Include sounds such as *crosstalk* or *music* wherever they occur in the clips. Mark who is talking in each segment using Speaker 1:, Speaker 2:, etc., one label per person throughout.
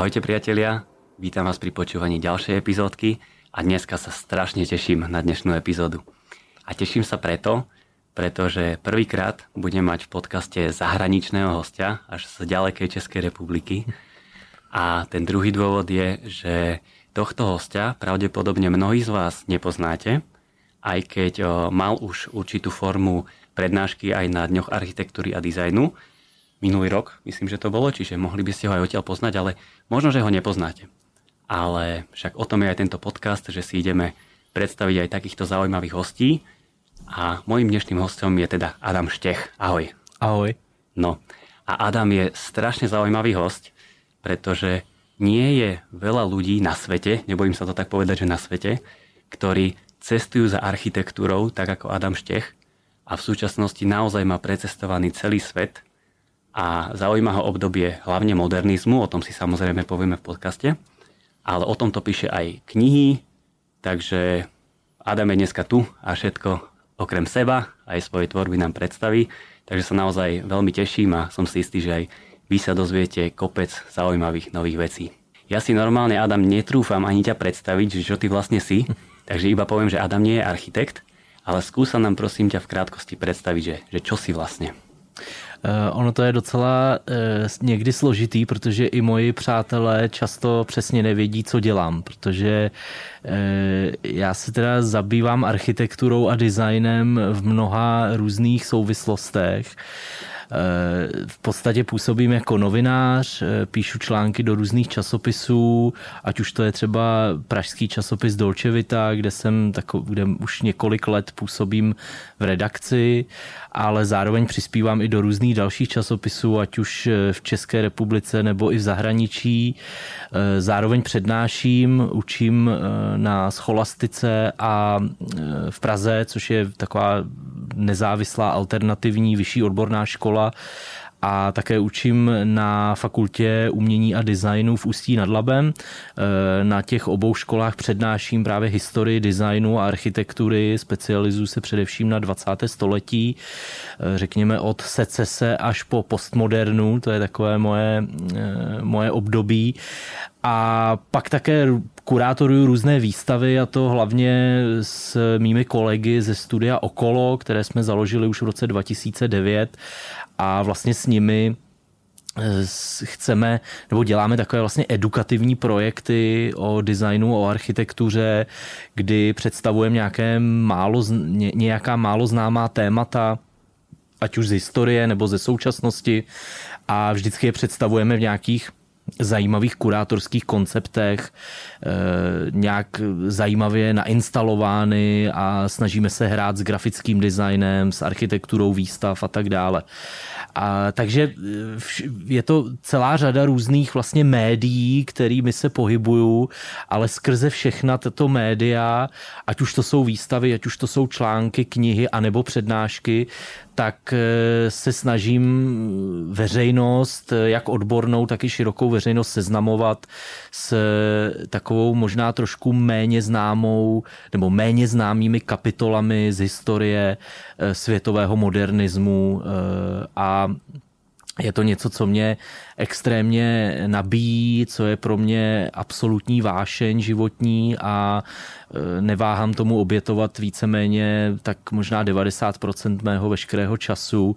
Speaker 1: Ahojte priatelia, vítam vás pri počúvaní ďalšej epizódky a dneska sa strašne teším na dnešnú epizódu. A teším sa preto, pretože prvýkrát budem mať v podcaste zahraničného hostia až z ďalekej Českej republiky. A ten druhý dôvod je, že tohto hostia pravdepodobne mnohí z vás nepoznáte, aj keď mal už určitú formu prednášky aj na Dňoch architektúry a dizajnu, minulý rok, myslím, že to bolo, čiže mohli by ste ho aj odtiaľ poznať, ale možno, že ho nepoznáte. Ale však o tom je aj tento podcast, že si ideme predstaviť aj takýchto zaujímavých hostí. A môjim dnešným hostom je teda Adam Štech. Ahoj.
Speaker 2: Ahoj.
Speaker 1: No a Adam je strašne zaujímavý host, pretože nie je veľa ľudí na svete, nebojím sa to tak povedať, že na svete, ktorí cestujú za architektúrou, tak ako Adam Štech a v súčasnosti naozaj má precestovaný celý svet a zaujíma ho obdobie hlavne modernizmu, o tom si samozrejme povieme v podcaste, ale o tomto píše aj knihy, takže Adam je dneska tu a všetko okrem seba aj svojej tvorby nám predstaví, takže sa naozaj veľmi teším a som si istý, že aj vy sa dozviete kopec zaujímavých nových vecí. Ja si normálne, Adam, netrúfam ani ťa predstaviť, že čo ty vlastne si, *laughs* takže iba poviem, že Adam nie je architekt, ale skúsa nám prosím ťa v krátkosti predstaviť, že, že čo si vlastne.
Speaker 2: Uh, ono to je docela uh, někdy složitý, protože i moji přátelé často přesně nevědí, co dělám, protože uh, já se teda zabývám architekturou a designem v mnoha různých souvislostech. V podstatě působím jako novinář, píšu články do různých časopisů, ať už to je třeba pražský časopis Dolce Vita, kde jsem tako, kde už několik let působím v redakci, ale zároveň přispívám i do různých dalších časopisů, ať už v České republice nebo i v zahraničí. Zároveň přednáším, učím na scholastice a v Praze, což je taková nezávislá alternativní vyšší odborná škola a také učím na fakultě umění a designu v Ústí nad Labem. E, na těch obou školách přednáším právě historii designu a architektury, specializuji se především na 20. století, e, řekněme od secese až po postmodernu, to je takové moje, e, moje období. A pak také kurátoruju různé výstavy a to hlavně s mými kolegy ze studia Okolo, které jsme založili už v roce 2009 a vlastně s nimi eh, chceme, nebo děláme takové vlastně edukativní projekty o designu, o architektuře, kdy představujeme nějaké málo, nějaká málo známá témata, ať už z historie nebo ze současnosti. A vždycky je představujeme v nějakých zajímavých kurátorských konceptech, eh, nějak zajímavě nainstalovány a snažíme se hrát s grafickým designem, s architekturou výstav a tak dále. A, takže eh, je to celá řada různých vlastně médií, kterými se pohybuju, ale skrze všechna tato média, ať už to jsou výstavy, ať už to jsou články, knihy anebo přednášky, tak eh, se snažím veřejnost, eh, jak odbornou, tak i širokou veřejnost seznamovat s takovou možná trošku méně známou nebo méně známými kapitolami z historie světového modernismu a je to něco, co mě extrémně nabíjí, co je pro mě absolutní vášeň životní a e, neváhám tomu obětovat víceméně tak možná 90% mého veškerého času.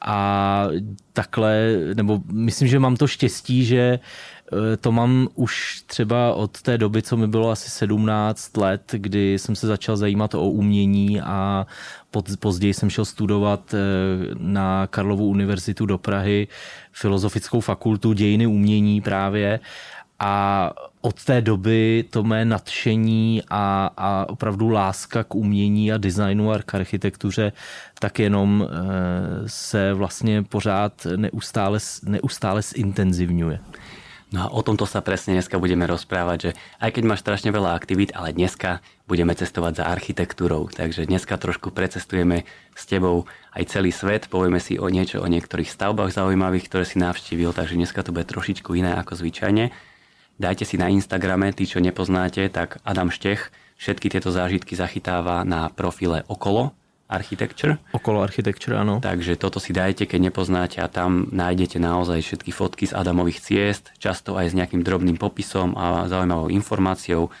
Speaker 2: A takhle, nebo myslím, že mám to štěstí, že to mám už třeba od té doby, co mi bylo asi 17 let, kdy jsem se začal zajímat o umění a později jsem šel studovat eh, na Karlovu univerzitu do Prahy filozofickou fakultu dějiny umění právě a od té doby to mé nadšení a, a opravdu láska k umění a designu a k architektuře tak jenom eh, se vlastně pořád neustále, neustále zintenzivňuje.
Speaker 1: No a o tomto sa presne dneska budeme rozprávať, že aj keď máš strašne veľa aktivít, ale dneska budeme cestovať za architektúrou. Takže dneska trošku precestujeme s tebou aj celý svet, povieme si o niečo o niektorých stavbách zaujímavých, ktoré si navštívil, takže dneska to bude trošičku iné ako zvyčajne. Dajte si na Instagrame, tí, čo nepoznáte, tak Adam Štech všetky tieto zážitky zachytáva na profile Okolo Architecture.
Speaker 2: Okolo Architecture, áno.
Speaker 1: Takže toto si dajte, keď nepoznáte a tam nájdete naozaj všetky fotky z Adamových ciest, často aj s nejakým drobným popisom a zaujímavou informáciou.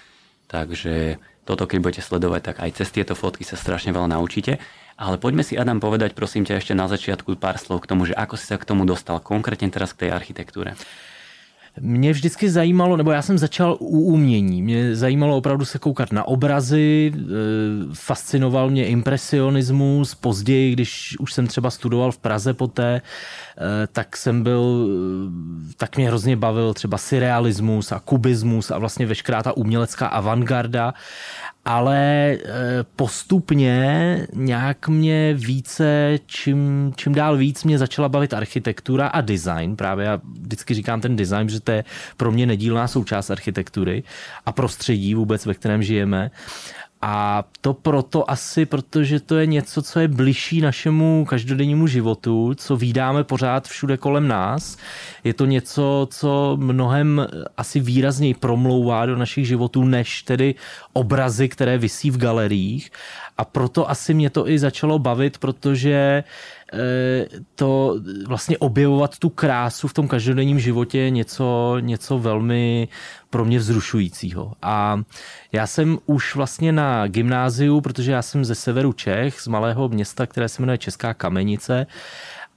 Speaker 1: Takže toto, keď budete sledovať, tak aj cez tieto fotky sa strašne veľa naučíte. Ale poďme si, Adam, povedať, prosím ťa, ešte na začiatku pár slov k tomu, že ako si sa k tomu dostal, konkrétne teraz k tej architektúre.
Speaker 2: Mě vždycky zajímalo, nebo já jsem začal u umění. Mě zajímalo opravdu se koukat na obrazy, e, fascinoval mě impresionismus. Později, když už jsem třeba studoval v Praze poté, e, tak jsem byl, e, tak mě hrozně bavil třeba surrealismus a kubismus a vlastně veškerá ta umělecká avantgarda ale eh, postupně nějak mě více, čím, čím dál víc mě začala bavit architektura a design. Právě já vždycky říkám ten design, že to je pro mě nedílná součást architektury a prostředí vůbec, ve kterém žijeme. A to proto asi, protože to je něco, co je bližší našemu každodennímu životu, co vídáme pořád všude kolem nás. Je to něco, co mnohem asi výrazněji promlouvá do našich životů, než tedy obrazy, které visí v galeriích. A proto asi mě to i začalo bavit, protože Eh, to vlastně objevovat tu krásu v tom každodenním životě je něco, něco velmi pro mě vzrušujícího. A já jsem už vlastně na gymnáziu, protože já jsem ze severu Čech, z malého města, které se jmenuje Česká Kamenice,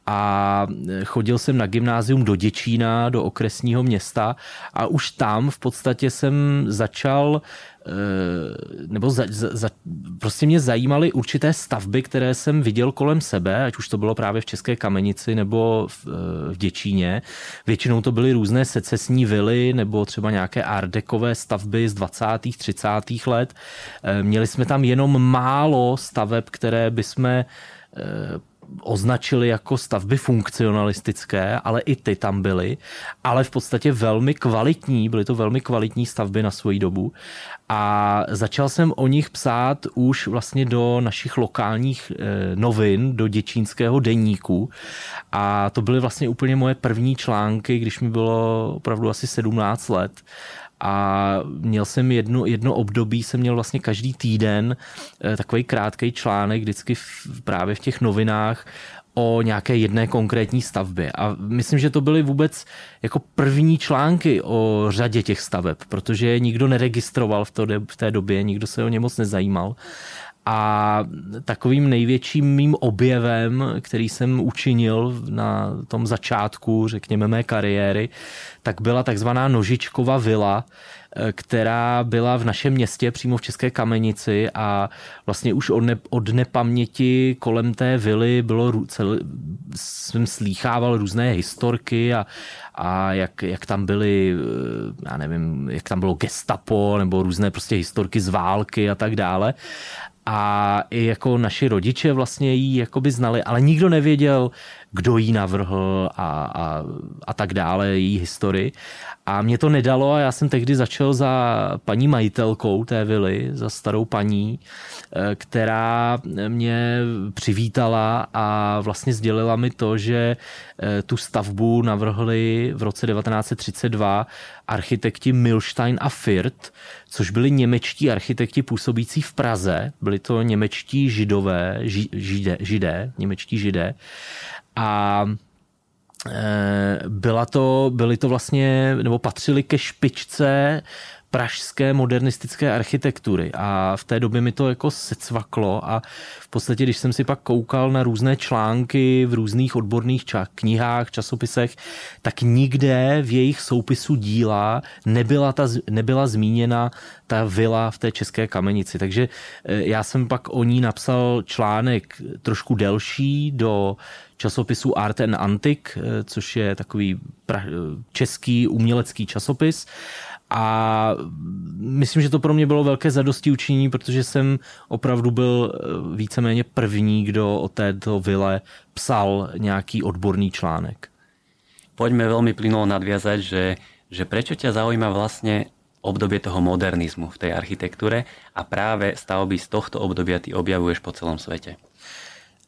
Speaker 2: a chodil jsem na gymnázium do Děčína, do okresního města a už tam v podstatě jsem začal Eh, nebo za, za, prostě mě zajímaly určité stavby, které jsem viděl kolem sebe, ať už to bylo právě v České Kamenici nebo v, eh, v Děčíně. Většinou to byly různé secesní vily nebo třeba nějaké ardekové stavby z 20. 30. let. Eh, měli jsme tam jenom málo staveb, které bychom označili jako stavby funkcionalistické, ale i ty tam byly, ale v podstatě velmi kvalitní, byly to velmi kvalitní stavby na svoji dobu. A začal jsem o nich psát už vlastně do našich lokálních eh, novin, do děčínského deníku. A to byly vlastně úplně moje první články, když mi bylo opravdu asi 17 let a měl jsem jedno, jedno období, jsem měl vlastně každý týden eh, takový krátký článek vždycky v, právě v těch novinách o nějaké jedné konkrétní stavbě. A myslím, že to byly vůbec jako první články o řadě těch staveb, protože nikdo neregistroval v, to, v té době, nikdo se o ně moc nezajímal. A takovým největším mým objevem, který jsem učinil na tom začátku, řekněme, mé kariéry, tak byla takzvaná Nožičkova vila, eh, která byla v našem městě přímo v České Kamenici a vlastně už od, ne, od nepaměti kolem té vily bylo cel, jsem slýchával různé historky a, a jak, jak tam byly, eh, já nevím, jak tam bylo gestapo nebo různé prostě historky z války a tak dále a i jako naši rodiče vlastně ji jakoby znali, ale nikdo nevěděl, kdo ji navrhl a, a, a tak dále, její historii. A mě to nedalo a já jsem tehdy začal za paní majitelkou té vily, za starou paní, eh, která mě přivítala a vlastně sdělila mi to, že eh, tu stavbu navrhli v roce 1932 architekti Milstein a Firth, což byli němečtí architekti působící v Praze. Byli to němečtí židové, židé, židé němečtí židé. A e, byla to, byly to vlastně, nebo patřili ke špičce pražské modernistické architektury a v té době mi to jako secvaklo a v podstatě, když jsem si pak koukal na různé články v různých odborných ča- knihách, časopisech, tak nikde v jejich soupisu díla nebyla, ta, nebyla zmíněna ta vila v té české kamenici. Takže e, já jsem pak o ní napsal článek trošku delší do časopisu Art and Antique, e, což je takový český umělecký časopis a myslím, že to pro mě bylo velké zadosti učinění, protože jsem opravdu byl eh, víceméně první, kdo o této vile psal nějaký odborný článek.
Speaker 1: Poďme veľmi plynulo nadviazať, že, že prečo ťa zaujíma vlastne obdobie toho modernizmu v tej architektúre a práve stavby z tohto obdobia ty objavuješ po celom svete?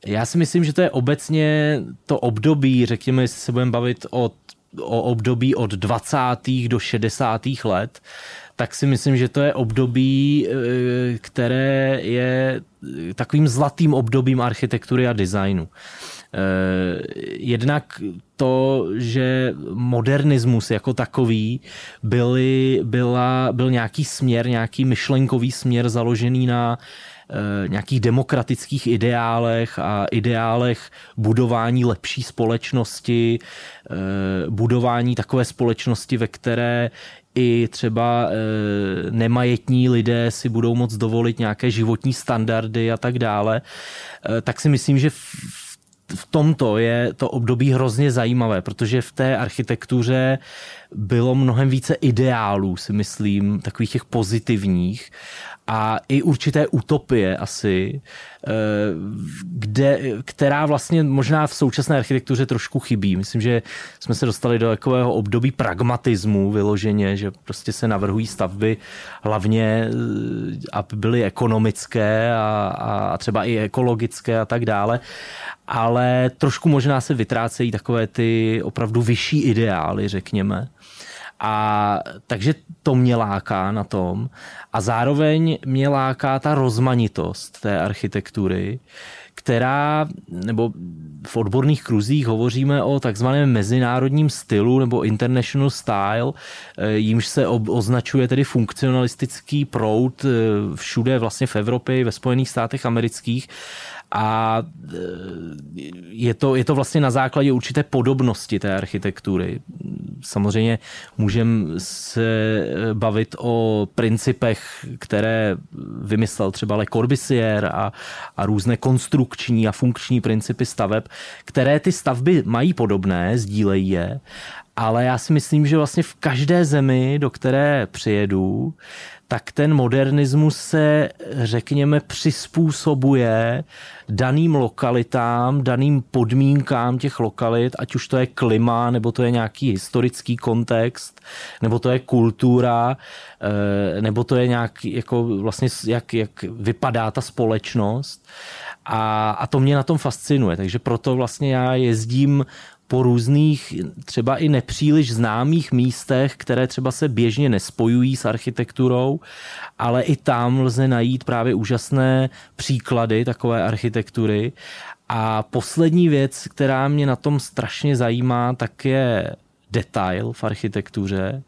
Speaker 2: Já si myslím, že to je obecně to období, řekněme, jestli se budeme bavit od o období od 20. do 60. let, tak si myslím, že to je období, které je takovým zlatým obdobím architektury a designu. Jednak to, že modernismus jako takový byly, byla, byl nějaký směr, nějaký myšlenkový směr založený na Eh, nějakých demokratických ideálech a ideálech budování lepší společnosti, eh, budování takové společnosti, ve které i třeba eh, nemajetní lidé si budou moct dovolit nějaké životní standardy a tak dále, tak si myslím, že v tomto je to období hrozně zajímavé, protože v té architektuře bylo mnohem více ideálů, si myslím, takových těch pozitivních a i určité utopie asi, eh, kde, která vlastně možná v současné architektuře trošku chybí. Myslím, že jsme se dostali do takového období pragmatismu vyloženě, že prostě se navrhují stavby hlavně, eh, aby byly ekonomické a, a třeba i ekologické a tak dále ale trošku možná se vytrácejí takové ty opravdu vyšší ideály, řekněme. A takže to mě láká na tom. A zároveň mě láká ta rozmanitost té architektury, která, nebo v odborných kruzích hovoříme o takzvaném mezinárodním stylu nebo international style, eh, jímž se označuje tedy funkcionalistický proud eh, všude vlastně v Evropě, ve Spojených státech amerických a e, je to, je to vlastně na základě určité podobnosti té architektury. Samozřejmě můžeme se bavit o principech, které vymyslel třeba Le Corbusier a, a různé konstrukční a funkční principy staveb, které ty stavby mají podobné, sdílejí je, ale já si myslím, že vlastně v každé zemi, do které přijedu, tak ten modernismus se, řekněme, přizpůsobuje daným lokalitám, daným podmínkám těch lokalit, ať už to je klima, nebo to je nějaký historický kontext, nebo to je kultura, eh, nebo to je nějak, jako vlastně, jak, jak vypadá ta společnost. A, a to mě na tom fascinuje, takže proto vlastně já jezdím po různých třeba i nepříliš známých místech, které třeba se běžně nespojují s architekturou, ale i tam lze najít právě úžasné příklady takové architektury. A poslední věc, která mě na tom strašně zajímá, tak je detail v architektuře,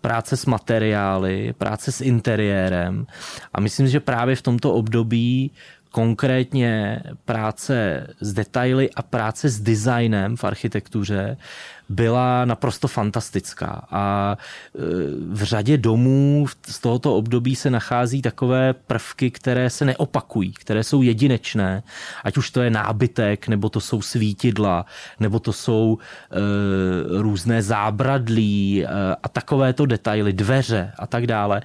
Speaker 2: práce s materiály, práce s interiérem. A myslím, že právě v tomto období konkrétně práce s detaily a práce s designem v architektuře byla naprosto fantastická. A e, v řadě domů z tohoto období se nachází takové prvky, které se neopakují, které jsou jedinečné, ať už to je nábytek, nebo to jsou svítidla, nebo to jsou e, různé zábradlí e, a takovéto detaily, dveře a tak dále.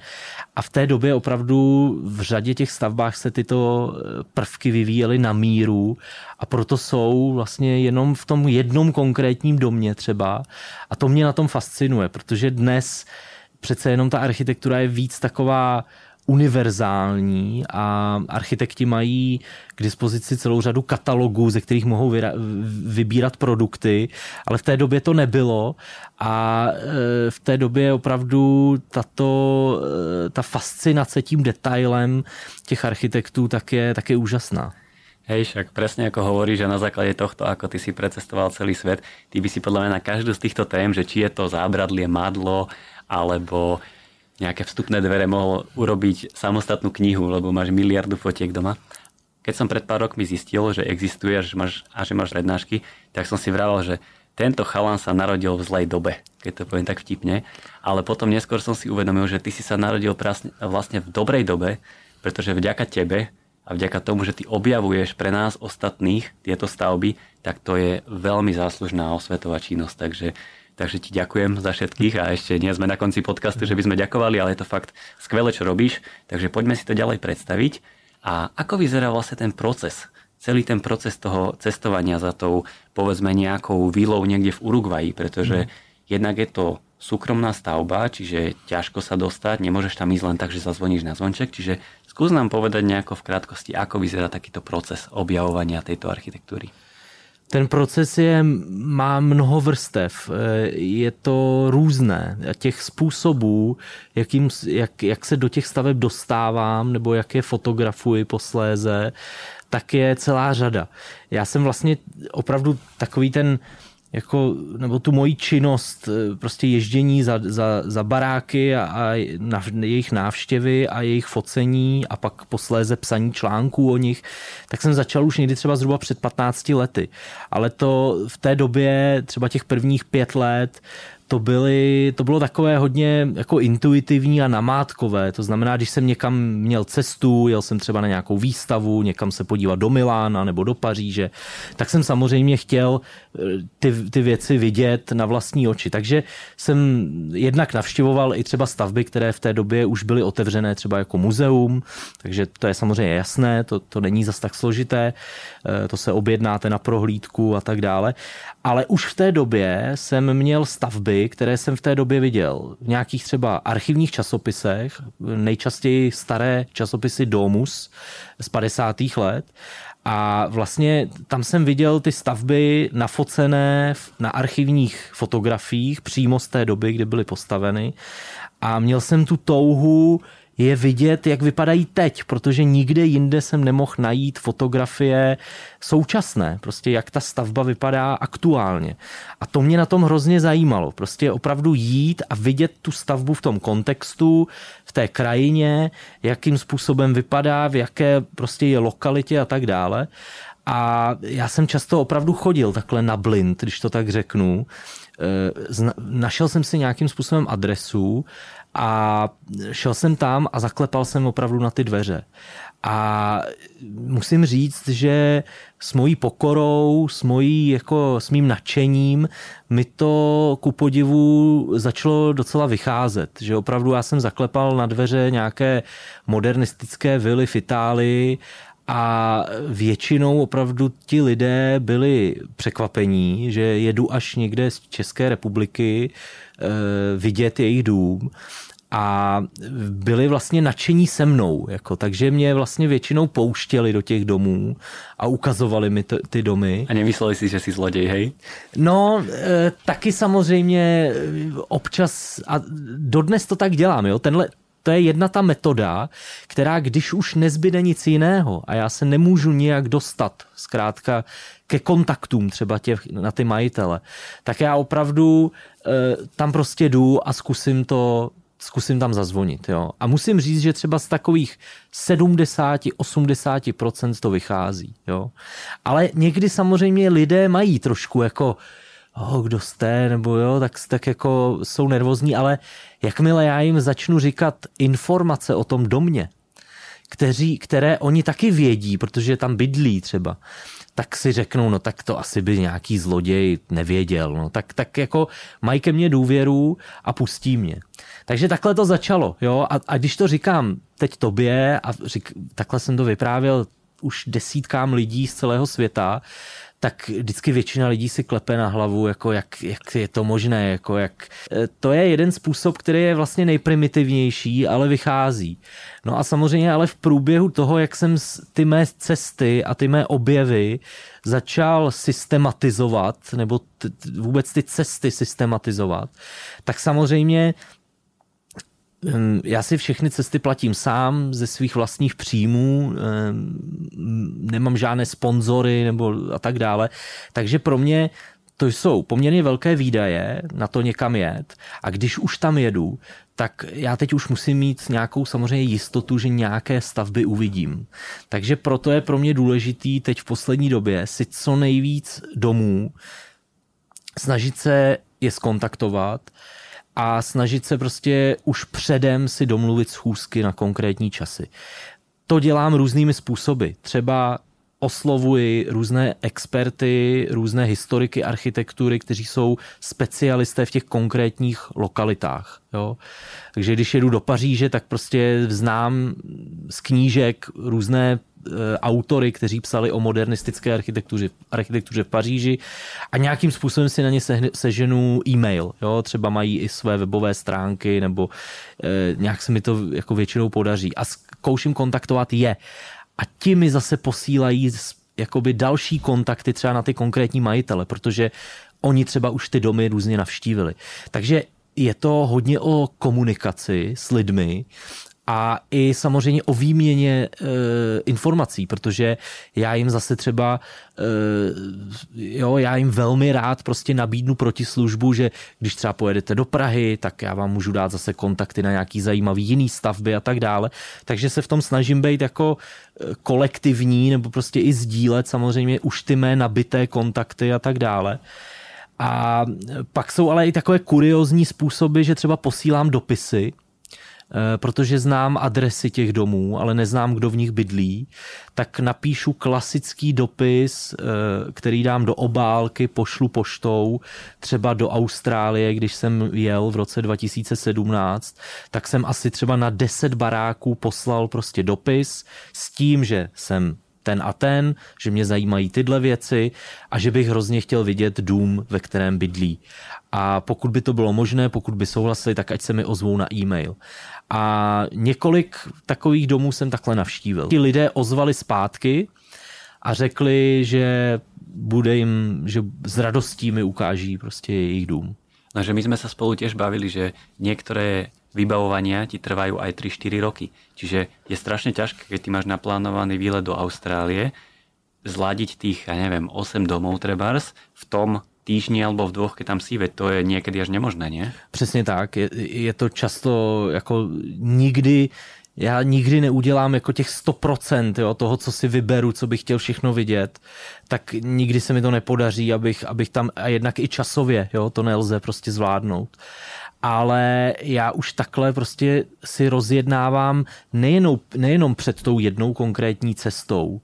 Speaker 2: A v té době opravdu v řadě těch stavbách se tyto prvky vyvíjely na míru a proto jsou vlastně jenom v tom jednom konkrétním domě třeba. A to mě na tom fascinuje, protože dnes přece jenom ta architektura je víc taková univerzální a architekti mají k dispozici celou řadu katalogů, ze kterých mohou vybírat produkty, ale v té době to nebylo a e, v té době opravdu tato, e, ta fascinace tím detailem těch architektů tak je, tak je úžasná.
Speaker 1: Hej, však presne ako hovoríš, že na základe tohto, ako ty si precestoval celý svet, ty by si podľa mňa na každú z týchto tém, že či je to zábradlie, madlo, alebo nejaké vstupné dvere mohol urobiť samostatnú knihu, lebo máš miliardu fotiek doma. Keď som pred pár rokmi zistil, že existuje že máš, a že máš prednášky, tak som si vravel, že tento chalan sa narodil v zlej dobe, keď to poviem tak vtipne, ale potom neskôr som si uvedomil, že ty si sa narodil vlastne v dobrej dobe, pretože vďaka tebe a vďaka tomu, že ty objavuješ pre nás ostatných tieto stavby, tak to je veľmi záslužná osvetová činnosť. Takže, takže ti ďakujem za všetkých a ešte nie sme na konci podcastu, že by sme ďakovali, ale je to fakt skvelé, čo robíš. Takže poďme si to ďalej predstaviť. A ako vyzerá vlastne ten proces? Celý ten proces toho cestovania za tou, povedzme, nejakou výlou niekde v Uruguayi, pretože mm. jednak je to súkromná stavba, čiže ťažko sa dostať, nemôžeš tam ísť len tak, že zazvoníš na zvonček, čiže Skús nám povedať nejako v krátkosti, ako vyzerá takýto proces objavovania tejto architektúry.
Speaker 2: ten proces je, má mnoho vrstev, je to různé. Těch způsobů, jakým, jak, jak se do těch staveb dostávám, nebo jak je fotografuji posléze, tak je celá řada. Já jsem vlastně opravdu takový ten jako, nebo tu moji činnost, eh, prostě ježdění za, za, za baráky a, a na, jejich návštěvy a jejich focení a pak posléze psaní článků o nich, tak jsem začal už někdy třeba zhruba před 15 lety. Ale to v té době, třeba těch prvních pět let, to, byly, to bylo takové hodně jako intuitivní a namátkové. To znamená, když jsem někam měl cestu, jel jsem třeba na nějakou výstavu, někam se podívat do Milána nebo do Paříže, tak jsem samozřejmě chtěl eh, ty, ty věci vidět na vlastní oči. Takže jsem jednak navštěvoval i třeba stavby, které v té době už byly otevřené třeba jako muzeum, takže to je samozřejmě jasné, to, to není zas tak složité, eh, to se objednáte na prohlídku a tak dále. Ale už v té době jsem měl stavby, které jsem v té době viděl v nějakých třeba archivních časopisech, nejčastěji staré časopisy Domus z 50. let. A vlastně tam jsem viděl ty stavby nafocené na archivních fotografiích přímo z té doby, kdy byly postaveny. A měl jsem tu touhu je vidět, jak vypadají teď, protože nikde jinde jsem nemohl najít fotografie současné, prostě jak ta stavba vypadá aktuálně. A to mě na tom hrozně zajímalo, prostě opravdu jít a vidět tu stavbu v tom kontextu, v té krajině, jakým způsobem vypadá, v jaké prostě je lokalitě a tak dále. A já jsem často opravdu chodil takhle na blind, když to tak řeknu. E, našel jsem si nějakým způsobem adresu a šel jsem tam a zaklepal jsem opravdu na ty dveře. A musím říct, že s mojí pokorou, s, mojí, jako, s mým nadšením mi to ku podivu začalo docela vycházet. Že opravdu já jsem zaklepal na dveře nějaké modernistické vily v Itálii a většinou opravdu ti lidé byli překvapení, že jedu až někde z České republiky eh, vidět jejich dům a byli vlastně nadšení se mnou, jako, takže mě vlastně většinou pouštěli do těch domů a ukazovali mi t- ty domy.
Speaker 1: A nemysleli si, že jsi zloděj, hej?
Speaker 2: No, e, taky samozřejmě občas, a dodnes to tak dělám, jo, tenhle, to je jedna ta metoda, která když už nezbyde nic jiného a já se nemůžu nijak dostat zkrátka ke kontaktům třeba těch, na ty majitele, tak já opravdu e, tam prostě jdu a zkusím to zkusím tam zazvonit. Jo. A musím říct, že třeba z takových 70-80% to vychází. Jo. Ale někdy samozřejmě lidé mají trošku jako oh, kdo jste, nebo jo, tak, tak jako jsou nervózní, ale jakmile já jim začnu říkat informace o tom domě, kteří, které oni taky vědí, protože tam bydlí třeba, tak si řeknou, no tak to asi by nějaký zloděj nevěděl. No, tak, tak jako mají ke mně důvěru a pustí mě. Takže takhle to začalo. Jo? A, a když to říkám teď tobě, a řík, takhle jsem to vyprávěl už desítkám lidí z celého světa, tak vždycky většina lidí si klepe na hlavu, jako jak, jak je to možné, jako jak... E, to je jeden způsob, který je vlastně nejprimitivnější, ale vychází. No a samozřejmě ale v průběhu toho, jak jsem ty mé cesty a ty mé objevy začal systematizovat, nebo t- vůbec ty cesty systematizovat, tak samozřejmě já si všechny cesty platím sám ze svých vlastních příjmů, nemám žádné sponzory nebo a tak dále. Takže pro mě to jsou poměrně velké výdaje na to někam jet a když už tam jedu, tak já teď už musím mít nějakou samozřejmě jistotu, že nějaké stavby uvidím. Takže proto je pro mě důležitý teď v poslední době si co nejvíc domů snažit se je skontaktovat, a snažit se prostě už předem si domluvit schůzky na konkrétní časy. To dělám různými způsoby. Třeba oslovuji různé experty, různé historiky architektury, kteří jsou specialisté v těch konkrétních lokalitách. Jo? Takže když jedu do Paříže, tak prostě znám z knížek různé Eh, autory, kteří psali o modernistické architektuře, architektuře v Paříži a nějakým způsobem si na ně seženu e-mail. Jo? Třeba mají i své webové stránky nebo e, nějak se mi to jako většinou podaří a zkouším kontaktovat je. A ti mi zase posílají jakoby další kontakty třeba na ty konkrétní majitele, protože oni třeba už ty domy různě navštívili. Takže je to hodně o komunikaci s lidmi a i samozřejmě o výměně e, informací, protože já jim zase třeba, e, jo, já jim velmi rád prostě nabídnu protislužbu, že když třeba pojedete do Prahy, tak já vám můžu dát zase kontakty na nějaký zajímavý jiný stavby a tak dále. Takže se v tom snažím být jako e, kolektivní nebo prostě i sdílet samozřejmě už ty mé nabité kontakty a tak dále. A pak jsou ale i takové kuriozní způsoby, že třeba posílám dopisy, protože znám adresy těch domů, ale neznám, kdo v nich bydlí, tak napíšu klasický dopis, eh, který dám do obálky, pošlu poštou, třeba do Austrálie, když jsem jel v roce 2017, tak jsem asi třeba na 10 baráků poslal prostě dopis s tím, že jsem ten a ten, že mě zajímají tyhle věci a že bych hrozně chtěl vidět dům, ve kterém bydlí. A pokud by to bylo možné, pokud by souhlasili, tak ať se mi ozvou na e-mail. A několik takových domů jsem takhle navštívil. Ti lidé ozvali zpátky a řekli, že bude jim, že s radostí mi ukáží prostě jejich dům.
Speaker 1: No, že my jsme se spolu těž bavili, že některé vybavovania ti trvajú aj 3-4 roky. Čiže je strašne ťažké, keď ty máš naplánovaný výlet do Austrálie, zladiť tých, ja neviem, 8 domov trebárs v tom týždni alebo v dvoch, keď tam si, veď to je někdy až nemožné, ne?
Speaker 2: Přesně tak. Je, je to často jako nikdy já nikdy neudělám jako těch 100% jo, toho, co si vyberu, co bych chtěl všechno vidět, tak nikdy se mi to nepodaří, abych, abych tam, a jednak i časově, jo, to nelze prostě zvládnout. Ale já už takhle prostě si rozjednávám nejenom, nejenom před tou jednou konkrétní cestou,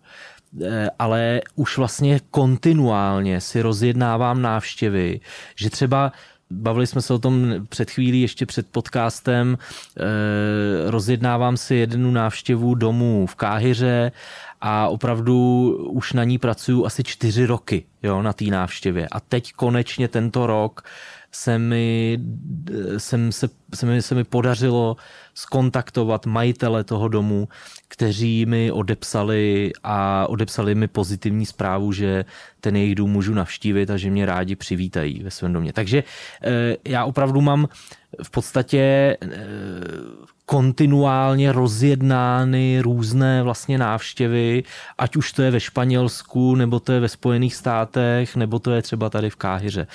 Speaker 2: ale už vlastně kontinuálně si rozjednávám návštěvy, že třeba Bavili jsme se o tom před chvílí, ještě před podcastem. E, rozjednávám si jednu návštěvu domů v Káhyře a opravdu už na ní pracuju asi čtyři roky jo, na té návštěvě. A teď konečně tento rok se mi, jsem se, se, mi, se mi podařilo skontaktovat majitele toho domu, kteří mi odepsali a odepsali mi pozitivní zprávu, že ten jejich dům můžu navštívit a že mě rádi přivítají ve svém domě. Takže eh, já opravdu mám v podstatě eh, kontinuálně rozjednány různé vlastně návštěvy, ať už to je ve Španělsku, nebo to je ve Spojených státech, nebo to je třeba tady v Káhyře.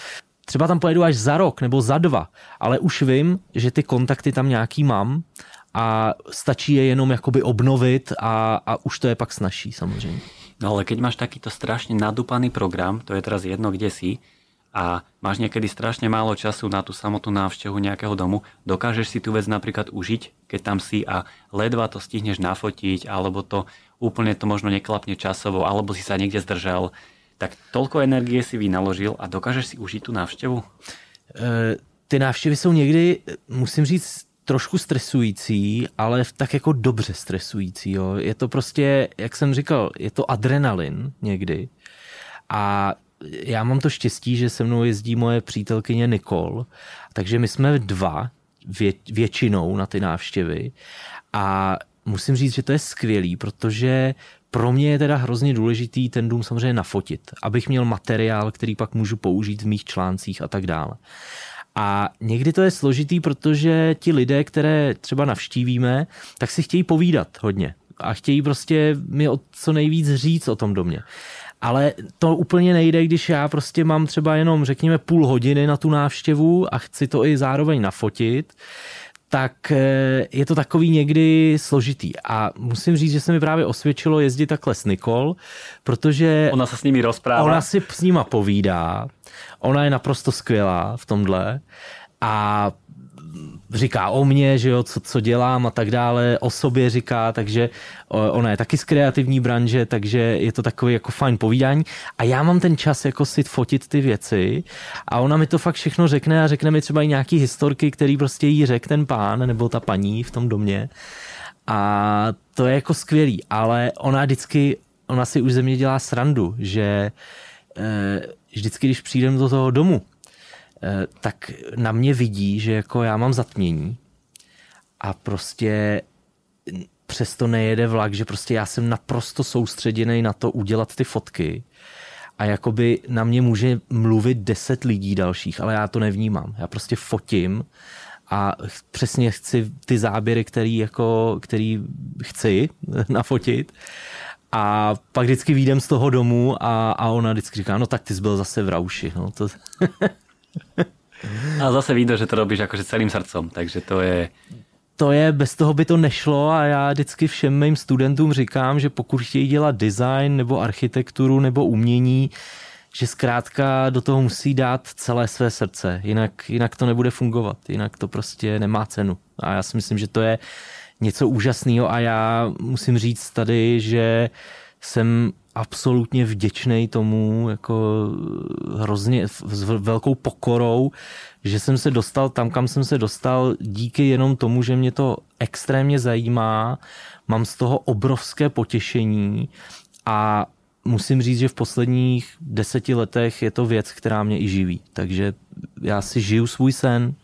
Speaker 2: Třeba tam pojedu až za rok nebo za dva, ale už vím, že ty kontakty tam nějaký mám a stačí je jenom jakoby obnovit a, a už to je pak snažší samozřejmě.
Speaker 1: No ale keď máš takýto strašne nadupaný program, to je teraz jedno, kde si, a máš niekedy strašne málo času na tú samotnú návštevu nejakého domu, dokážeš si tú vec napríklad užiť, keď tam si a ledva to stihneš nafotiť, alebo to úplne to možno neklapne časovo, alebo si sa niekde zdržal, tak toľko energie si vynaložil a dokážeš si užít tu návštěvu?
Speaker 2: E, ty návštěvy jsou někdy, musím říct, trošku stresující, ale tak jako dobře stresující. Jo. Je to prostě, jak jsem říkal, je to adrenalin někdy. A já mám to štěstí, že se mnou jezdí moje přítelkyně Nikol, takže my jsme dva vě, většinou na ty návštěvy a musím říct, že to je skvělý, protože pro mě je teda hrozně důležitý ten dům samozřejmě nafotit, abych měl materiál, který pak můžu použít v mých článcích a tak dále. A někdy to je složitý, protože ti lidé, které třeba navštívíme, tak si chtějí povídat hodně a chtějí prostě mi o co nejvíc říct o tom domě. Ale to úplně nejde, když já prostě mám třeba jenom, řekněme, půl hodiny na tu návštěvu a chci to i zároveň nafotit, tak eh, je to takový někdy složitý. A musím říct, že se mi právě osvědčilo jezdit takhle s Nikol, protože...
Speaker 1: Ona se s nimi rozprává.
Speaker 2: Ona si s nima povídá. Ona je naprosto skvělá v tomhle. A říká o mně, že jo, co, co dělám a tak dále, o sobě říká, takže ona je taky z kreativní branže, takže je to takový jako fajn povídání. A já mám ten čas jako si fotit ty věci a ona mi to fakt všechno řekne a řekne mi třeba i nějaký historky, který prostě jí řekl ten pán nebo ta paní v tom domě. A to je jako skvělý, ale ona vždycky, ona si už ze mě dělá srandu, že eh, vždycky, když přijdem do toho domu, tak na mě vidí, že jako já mám zatmění a prostě přesto nejede vlak, že prostě já jsem naprosto soustředěný na to udělat ty fotky a jakoby na mě může mluvit deset lidí dalších, ale já to nevnímám. Já prostě fotím a přesně chci ty záběry, který, jako, který chci *laughs* nafotit a pak vždycky výjdem z toho domu a, a ona vždycky říká, no tak ty jsi byl zase v rauši. No, to... *laughs*
Speaker 1: a zase vidíš, že to robíš jakože celým srdcem, takže to je
Speaker 2: to je, bez toho by to nešlo a já vždycky všem mým studentům říkám, že pokud chtějí dělat design nebo architekturu nebo umění, že zkrátka do toho musí dát celé své srdce, jinak, jinak to nebude fungovat, jinak to prostě nemá cenu. A já si myslím, že to je něco úžasného a já musím říct tady, že jsem absolutně vděčný tomu, jako hrozně s velkou pokorou, že jsem se dostal tam, kam jsem se dostal díky jenom tomu, že mě to extrémně zajímá, mám z toho obrovské potěšení a musím říct, že v posledních deseti letech je to věc, která mě i živí. Takže já si žiju svůj sen,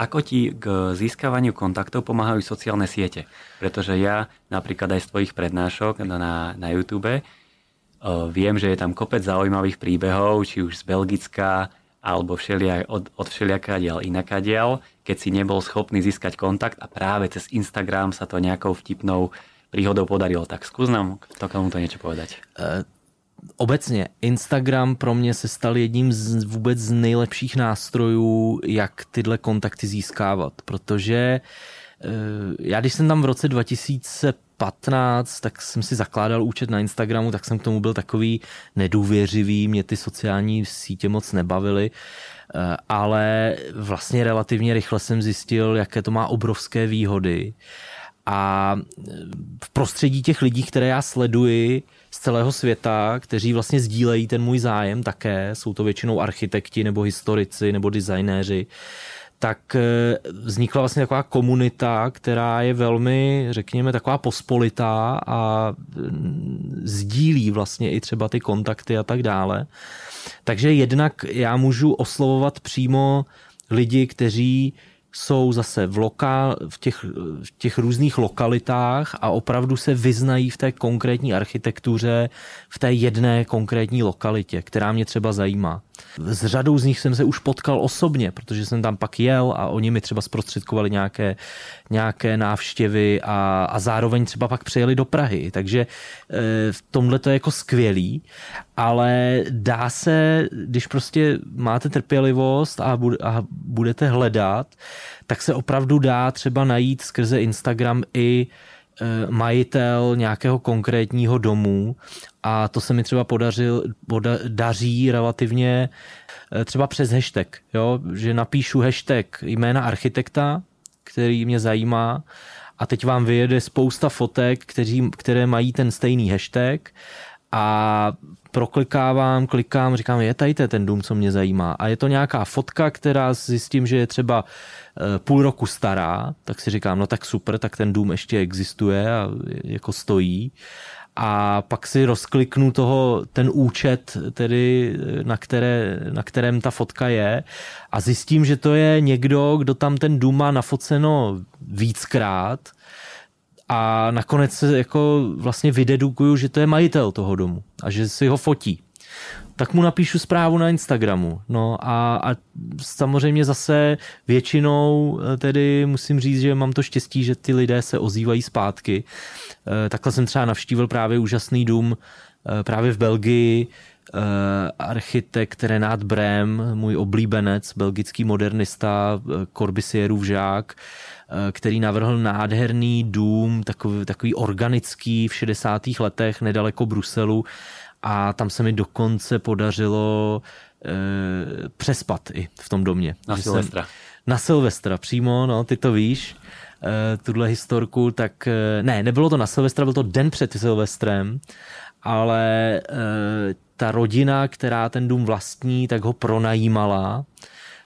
Speaker 1: Ako ti k získavaniu kontaktov pomáhajú sociálne siete? Pretože ja napríklad aj z tvojich prednášok na, na YouTube uh, viem, že je tam kopec zaujímavých príbehov, či už z Belgicka, alebo všeliak, od, od všelijakadiaľ inakadiaľ, keď si nebol schopný získať kontakt a práve cez Instagram sa to nejakou vtipnou príhodou podarilo. Tak skús nám to to niečo povedať. Uh
Speaker 2: obecně Instagram pro mě se stal jedním z vůbec z nejlepších nástrojů, jak tyhle kontakty získávat, protože eh, já když jsem tam v roce 2015, tak jsem si zakládal účet na Instagramu, tak jsem k tomu byl takový nedůvěřivý, mě ty sociální sítě moc nebavily, eh, ale vlastně relativně rychle jsem zjistil, jaké to má obrovské výhody. A v prostředí těch lidí, které já sleduji, z celého světa, kteří vlastně sdílejí ten můj zájem také, jsou to většinou architekti nebo historici nebo designéři, tak eh, vznikla vlastně taková komunita, která je velmi, řekněme, taková pospolitá a mm, sdílí vlastně i třeba ty kontakty a tak dále. Takže jednak já můžu oslovovat přímo lidi, kteří jsou zase v, lokál, v, těch, v těch různých lokalitách a opravdu se vyznají v té konkrétní architektuře, v té jedné konkrétní lokalitě, která mě třeba zajímá. S řadou z nich jsem se už potkal osobně, protože jsem tam pak jel a oni mi třeba zprostředkovali nějaké, nějaké návštěvy a, a zároveň třeba pak přijeli do Prahy. Takže e, v tomhle to je jako skvělý, ale dá se, když prostě máte trpělivost a, a budete hledat, tak se opravdu dá třeba najít skrze Instagram i e, majitel nějakého konkrétního domu a to se mi třeba podařil, poda, daří relativně e, třeba přes hashtag, jo? že napíšu hashtag jména architekta, který mě zajímá. A teď vám vyjede spousta fotek, kteří, které mají ten stejný hashtag. A proklikávám, klikám, říkám, je tady ten dům, co mě zajímá. A je to nějaká fotka, která zjistím, že je třeba e, půl roku stará, tak si říkám, no tak super, tak ten dům ještě existuje a jako stojí a pak si rozkliknu toho, ten účet, tedy na, které, na kterém ta fotka je a zjistím, že to je někdo, kdo tam ten dům má nafoceno víckrát a nakonec se jako vlastně vydedukuju, že to je majitel toho domu a že si ho fotí tak mu napíšu zprávu na Instagramu. No a, a samozřejmě zase většinou eh, tedy musím říct, že mám to štěstí, že ty lidé se ozývají zpátky. Eh, takhle jsem třeba navštívil právě úžasný dům eh, právě v Belgii, architekt Renát Brem, můj oblíbenec, belgický modernista, Corbusierův žák, který navrhl nádherný dům, takový, takový organický v 60. letech nedaleko Bruselu, a tam se mi dokonce podařilo e, přespat i v tom domě.
Speaker 1: Na Silvestra. Jsem,
Speaker 2: na Silvestra přímo, no, ty to víš, e, tuhle historku, tak e, ne, nebylo to na Silvestra, byl to den před Silvestrem, ale e, ta rodina, která ten dům vlastní, tak ho pronajímala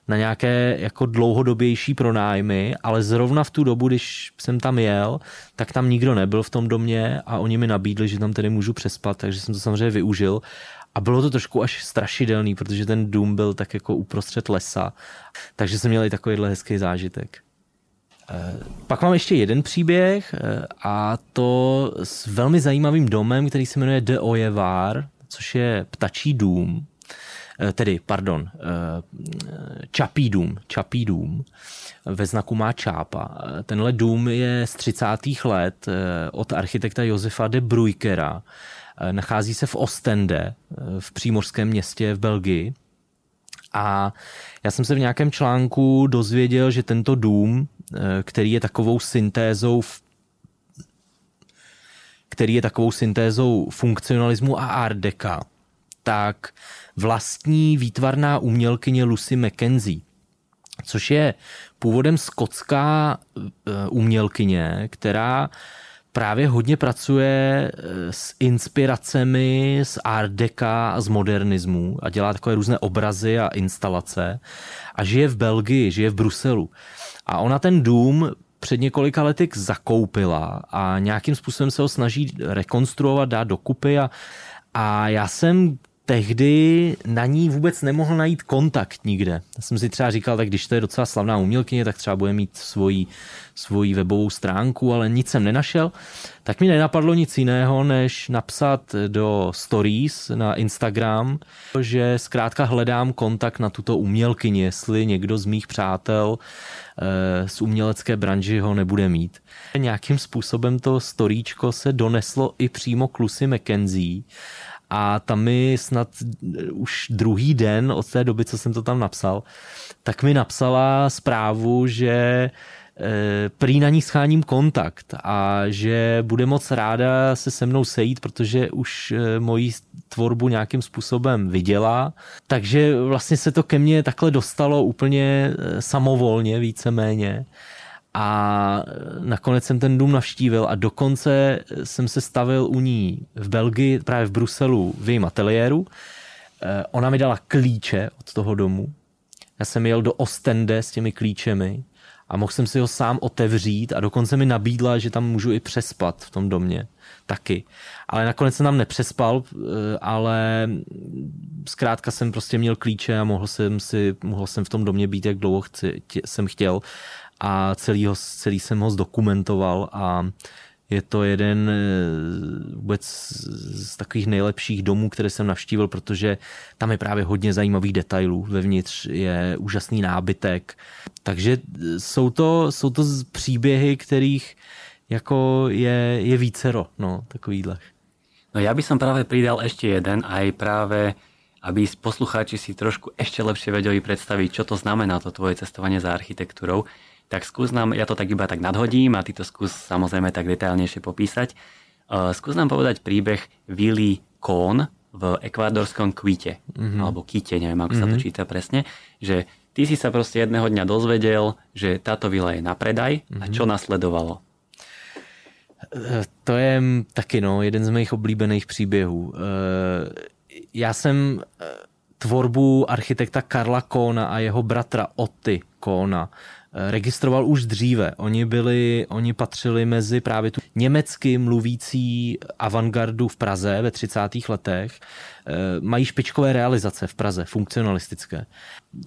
Speaker 2: na nějaké jako dlouhodobější pronájmy, ale zrovna v tu dobu, když jsem tam jel, tak tam nikdo nebyl v tom domě a oni mi nabídli, že tam tedy můžu přespat, takže jsem to samozřejmě využil. A bylo to trošku až strašidelný, protože ten dům byl tak jako uprostřed lesa, takže jsem měl i takovýhle hezký zážitek. Pak mám ještě jeden příběh a to s velmi zajímavým domem, který se jmenuje De Ojevar, což je ptačí dům, tedy, pardon, Čapí dům, Čapí dům, ve znaku má čápa. Tenhle dům je z 30. let od architekta Josefa de Brujkera. Nachází se v Ostende, v přímořském městě v Belgii. A já jsem se v nějakém článku dozvěděl, že tento dům, který je takovou syntézou který je takovou syntézou funkcionalismu a art deca, tak vlastní výtvarná umělkyně Lucy McKenzie, což je původem skotská eh, umělkyně, která právě hodně pracuje eh, s inspiracemi z art deca a z modernismu a dělá takové různé obrazy a instalace a žije v Belgii, žije v Bruselu. A ona ten dům před několika lety zakoupila a nějakým způsobem se ho snaží rekonstruovat, dát dokupy a, a já jsem tehdy na ní vůbec nemohl najít kontakt nikde. Já jsem si třeba říkal, tak když to je docela slavná umělkyně, tak třeba bude mít svoji, svoji webovou stránku, ale nic jsem nenašel. Tak mi nenapadlo nic jiného, než napsat do stories na Instagram, že zkrátka hledám kontakt na tuto umělkyni, jestli někdo z mých přátel eh, z umělecké branži ho nebude mít. Nějakým způsobem to storíčko se doneslo i přímo k McKenzie a tam mi snad už druhý den od té doby, co jsem to tam napsal, tak mi napsala zprávu, že e, prý na ní scháním kontakt a že bude moc ráda se se mnou sejít, protože už e, moji tvorbu nějakým způsobem viděla. Takže vlastně se to ke mně takhle dostalo úplně samovolně víceméně a nakonec jsem ten dům navštívil a dokonce jsem se stavil u ní v Belgii, právě v Bruselu, v jejím ateliéru. Eh, ona mi dala klíče od toho domu. Já jsem jel do Ostende s těmi klíčemi a mohl jsem si ho sám otevřít a dokonce mi nabídla, že tam můžu i přespat v tom domě taky. Ale nakonec jsem tam nepřespal, eh, ale zkrátka jsem prostě měl klíče a mohl jsem, si, mohl jsem v tom domě být, jak dlouho chci, tě, jsem chtěl a celý, ho, celý jsem ho zdokumentoval a je to jeden eh, vůbec z takových nejlepších domů, které jsem navštívil, protože tam je právě hodně zajímavých detailů. Vevnitř je úžasný nábytek. Takže jsou to, jsou to příběhy, kterých jako je, je vícero, no, takovýhle.
Speaker 1: No ja by som práve pridal ešte jeden, aj práve aby poslucháči si trošku ešte lepšie vedeli predstaviť, čo to znamená to tvoje cestovanie za architektúrou tak skús nám, ja to tak iba tak nadhodím a ty to skús samozrejme tak detailnejšie popísať. Uh, skús nám povedať príbeh Willy Kohn v ekvádorskom kvite, mm-hmm. alebo kite, neviem ako mm-hmm. sa to mhm. číta presne, že ty si sa proste jedného dňa dozvedel, že táto vila je na predaj mm-hmm. a mhm. čo nasledovalo?
Speaker 2: Eh, to je taky no, jeden z mých oblíbených příběhů. Eh, já jsem tvorbu architekta Karla Kona a jeho bratra Otty Kona registroval už dříve. Oni byli, oni patřili mezi právě tu německy mluvící avantgardu v Praze ve 30. letech. Eh, mají špičkové realizace v Praze, funkcionalistické.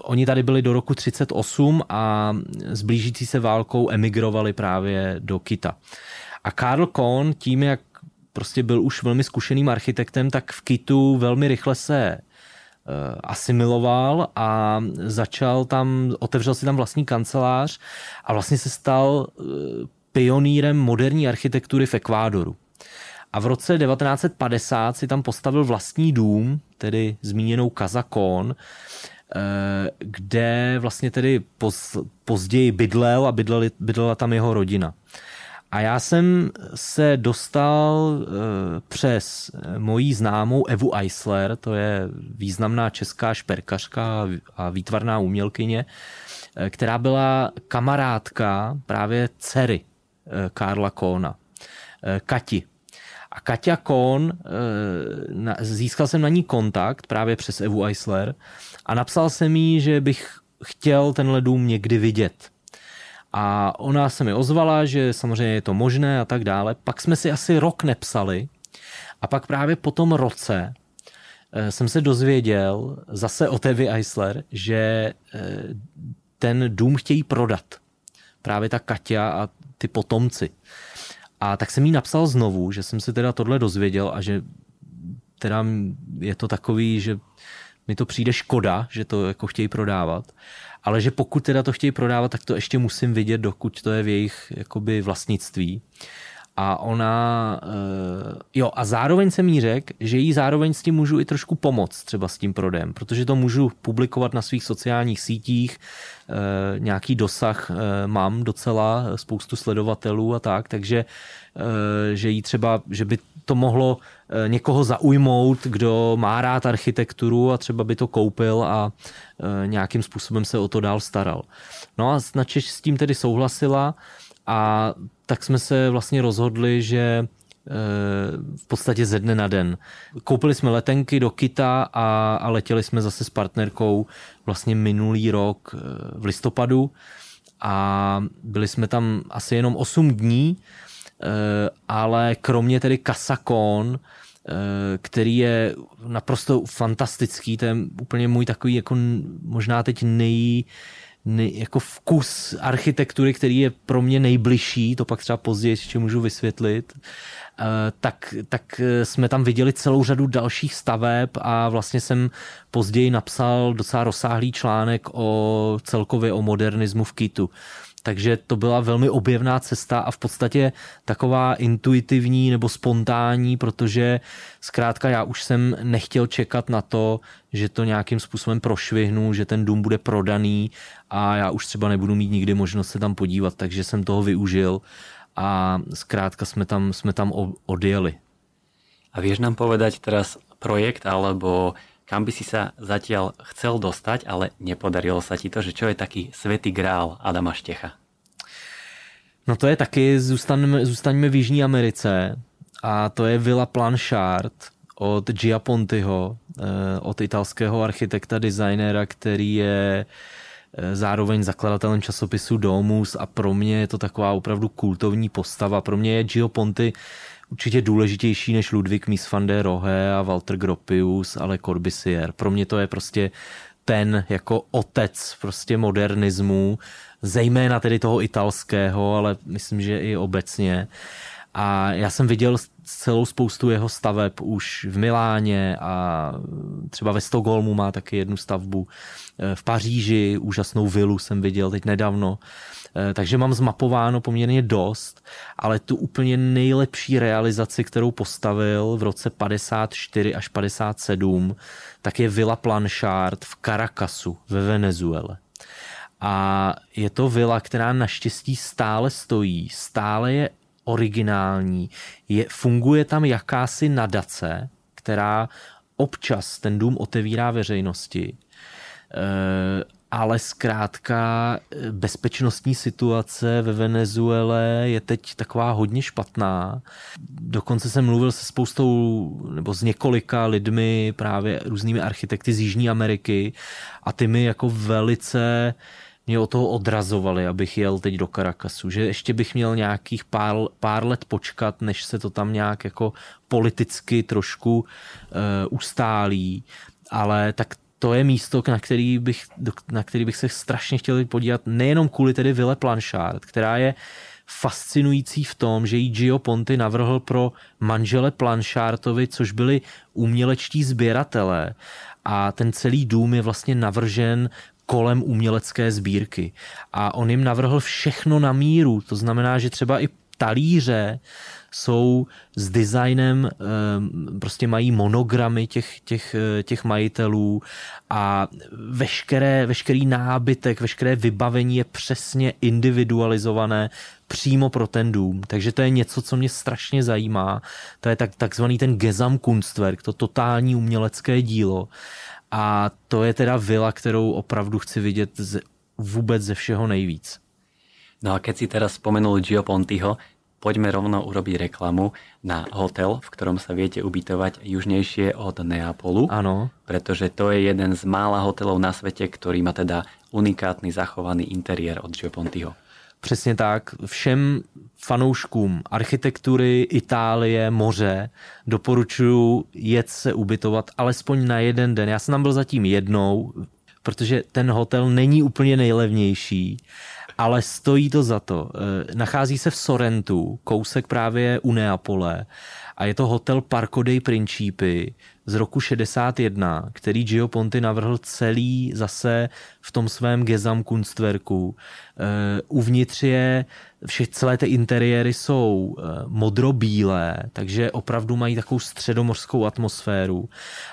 Speaker 2: Oni tady byli do roku 38 a s blížící se válkou emigrovali právě do Kita. A Karl Kohn tím, jak prostě byl už velmi zkušeným architektem, tak v Kitu velmi rychle se Eh, asimiloval a začal tam, otevřel si tam vlastní kancelář a vlastně se stal eh, pionýrem moderní architektury v Ekvádoru. A v roce 1950 si tam postavil vlastní dům, tedy zmíněnou Kazakon, eh, kde vlastně tedy později bydlel a bydlela tam jeho rodina. A já jsem se dostal eh, přes mojí známou Evu Eisler, to je významná česká šperkařka a výtvarná umělkyně, eh, která byla kamarádka právě dcery eh, Karla Kóna, Kati. A Katia Kohn, získal jsem na ní kontakt právě přes Evu Eisler a napsal jsem jí, že bych chtěl tenhle dům někdy vidět a ona se mi ozvala, že samozřejmě je to možné a tak dále. Pak jsme si asi rok nepsali a pak právě po tom roce eh, jsem se dozvěděl zase o Tevi Eisler, že eh, ten dům chtějí prodat. právě ta Katia a ty potomci. A tak jsem jí napsal znovu, že jsem si teda tohle dozvěděl a že teda je to takový, že mi to přijde škoda, že to jako chtějí prodávat, ale že pokud teda to chtějí prodávat, tak to ještě musím vidět, dokud to je v jejich jakoby vlastnictví. A ona, eh, jo, a zároveň jsem jí řekl, že jí zároveň s tím můžu i trošku pomoct třeba s tím prodejem, protože to můžu publikovat na svých sociálních sítích, eh, nějaký dosah eh, mám docela, spoustu sledovatelů a tak, takže že jí třeba, že by to mohlo někoho zaujmout, kdo má rád architekturu a třeba by to koupil a nějakým způsobem se o to dál staral. No a Načeš s tím tedy souhlasila a tak jsme se vlastně rozhodli, že eh, v podstatě ze dne na den. Koupili jsme letenky do Kita a, a letěli jsme zase s partnerkou vlastně minulý rok eh, v listopadu a byli jsme tam asi jenom 8 dní, eh, ale kromě tedy Kasakon, který je naprosto fantastický, to je úplně můj takový jako možná teď nej, jako vkus architektury, který je pro mě nejbližší, to pak třeba později ještě můžu vysvětlit, eh, tak, tak eh, jsme tam viděli celou řadu dalších staveb a vlastně jsem později napsal docela rozsáhlý článek o celkově o modernismu v Kitu. Takže to byla velmi objevná cesta a v podstatě taková intuitivní nebo spontánní, protože zkrátka já už jsem nechtěl čekat na to, že to nějakým způsobem prošvihnu, že ten dům bude prodaný a já už třeba nebudu mít nikdy možnost se tam podívat, takže jsem toho využil a zkrátka jsme tam, jsme tam odjeli.
Speaker 1: A vieš nám povedať teraz projekt alebo kam by si sa zatiaľ chcel dostať, ale nepodarilo sa ti to, že čo je taký svetý grál Adama Štecha?
Speaker 2: No to je taky, zůstaneme, zůstaneme v Jižní Americe a to je Villa Planchard od Gia Pontiho, eh, od italského architekta, designéra, který je eh, zároveň zakladatelem časopisu Domus a pro mě je to taková opravdu kultovní postava. Pro mě je Gio Ponti určitě důležitější než Ludwig Mies van der Rohe a Walter Gropius, ale Corbusier. Pro mě to je prostě ten jako otec prostě modernismu, zejména tedy toho italského, ale myslím, že i obecně. A já jsem viděl celou spoustu jeho staveb už v Miláně a třeba ve Stockholmu má taky jednu stavbu. V Paříži úžasnou vilu jsem viděl teď nedávno. Eh, takže mám zmapováno poměrně dost, ale tu úplně nejlepší realizaci, kterou postavil v roce 54 až 57, tak je Villa Planchard v Caracasu ve Venezuele. A je to vila, která naštěstí stále stojí, stále je originální, je, funguje tam jakási nadace, která občas ten dům otevírá veřejnosti eh, ale zkrátka eh, bezpečnostní situace ve Venezuele je teď taková hodně špatná. Dokonce jsem mluvil se spoustou nebo s několika lidmi, právě různými architekty z Jižní Ameriky a ty mi jako velice mě o toho odrazovali, abych jel teď do Caracasu, že ještě bych měl nějakých pár, pár let počkat, než se to tam nějak jako politicky trošku uh, ustálí, ale tak to je místo, na který, bych, na který bych se strašně chtěl podívat, nejenom kvůli tedy Ville Planchard, která je fascinující v tom, že ji Gio Ponti navrhl pro manžele Planchartovi, což byli umělečtí sběratelé. A ten celý dům je vlastně navržen kolem umělecké sbírky. A on jim navrhl všechno na míru. To znamená, že třeba i talíře jsou s designem, ehm, prostě mají monogramy těch, těch, eh, těch majitelů a veškeré, veškerý nábytek, veškeré vybavení je přesně individualizované přímo pro ten dům. Takže to je něco, co mě strašně zajímá. To je tak, takzvaný ten Gesamtkunstwerk, to totální umělecké dílo. A to je teda vila, kterou opravdu chci vidět z, vůbec ze všeho nejvíc.
Speaker 1: No a keď si teraz spomenul Gio Pontiho, poďme rovno urobiť reklamu na hotel, v ktorom sa viete ubytovať južnejšie od Neapolu.
Speaker 2: Áno.
Speaker 1: Pretože to je jeden z mála hotelov na svete, ktorý má teda unikátny zachovaný interiér od Gio Pontiho.
Speaker 2: Přesně tak. Všem fanouškům architektury, Itálie, moře doporučuji jet se ubytovat alespoň na jeden den. Já jsem tam byl zatím jednou, protože ten hotel není úplně nejlevnější ale stojí to za to. Eh, nachází se v Sorrentu, kousek právě u Neapole a je to hotel Parco dei Principi z roku 61, který Gio Ponti navrhl celý zase v tom svém Gesamtkunstwerku. Eh, uvnitř je, vše, celé ty interiéry jsou eh, modrobílé, takže opravdu mají takovou středomořskou atmosféru.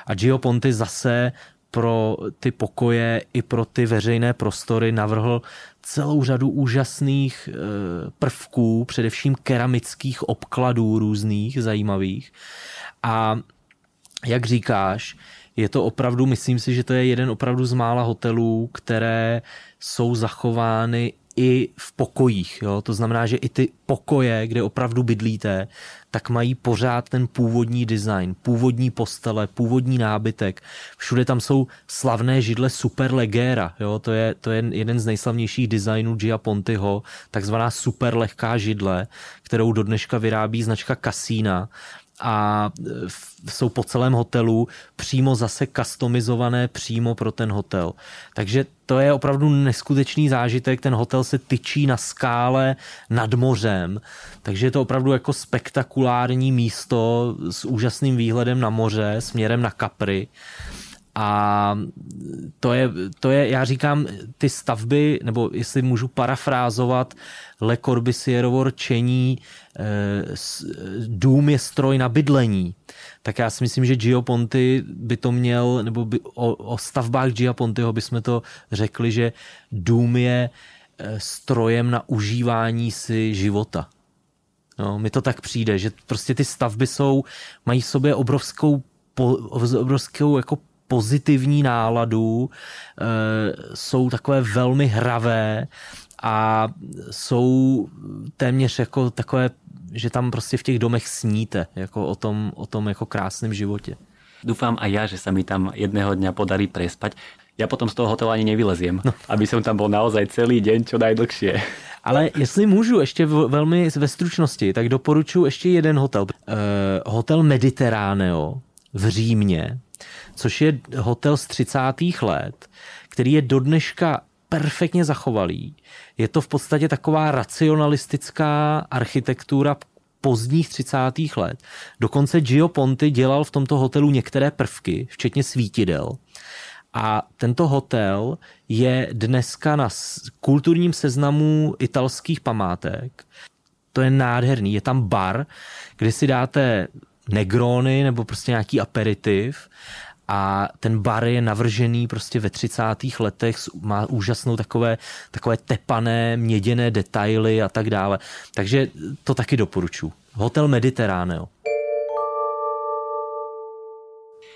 Speaker 2: A Gio Ponti zase pro ty pokoje i pro ty veřejné prostory navrhl celou řadu úžasných eh, prvků, především keramických obkladů různých, zajímavých. A jak říkáš, je to opravdu, myslím si, že to je jeden opravdu z mála hotelů, které jsou zachovány i v pokojích. Jo? To znamená, že i ty pokoje, kde opravdu bydlíte, tak mají pořád ten původní design, původní postele, původní nábytek. Všude tam jsou slavné židle Superlegera, jo? To, je, to je jeden z nejslavnějších designů Gia Pontyho, takzvaná super lehká židle, kterou do dneška vyrábí značka Casina a jsou po celém hotelu přímo zase customizované přímo pro ten hotel. Takže to je opravdu neskutečný zážitek. Ten hotel se tyčí na skále nad mořem, takže je to opravdu jako spektakulární místo s úžasným výhledem na moře směrem na Capri. A to je, to je, já říkám, ty stavby, nebo jestli můžu parafrázovat Le Corbusierovo rčení, eh, dům je stroj na bydlení, tak já si myslím, že Gio Ponti by to měl, nebo by, o, o stavbách Gio Pontiho bychom to řekli, že dům je eh, strojem na užívání si života. No, mi to tak přijde, že prostě ty stavby jsou, mají v sobě obrovskou, obrovskou jako pozitivní náladu, eh, jsou takové velmi hravé a jsou téměř jako takové, že tam prostě v těch domech sníte jako o tom, o tom jako krásném životě.
Speaker 1: Dúfam aj ja, že sa mi tam jedného dňa podarí prespať. Ja potom z toho hotela ani nevyleziem, no. aby som tam bol naozaj celý deň čo najdlhšie.
Speaker 2: Ale jestli můžu ještě velmi ve stručnosti, tak doporučuji ještě jeden hotel. Uh, hotel Mediterraneo v Římě, což je hotel z 30. let, který je do dneška perfektně zachovalý. Je to v podstatě taková racionalistická architektura pozdních 30. let. Dokonce Gio Ponti dělal v tomto hotelu některé prvky, včetně svítidel. A tento hotel je dneska na kulturním seznamu italských památek. To je nádherný. Je tam bar, kde si dáte negrony nebo prostě nějaký aperitiv a ten bar je navržený prostě ve 30. letech, má úžasnou takové, takové tepané, měděné detaily a tak dále. Takže to taky doporučuji. Hotel Mediterráneo.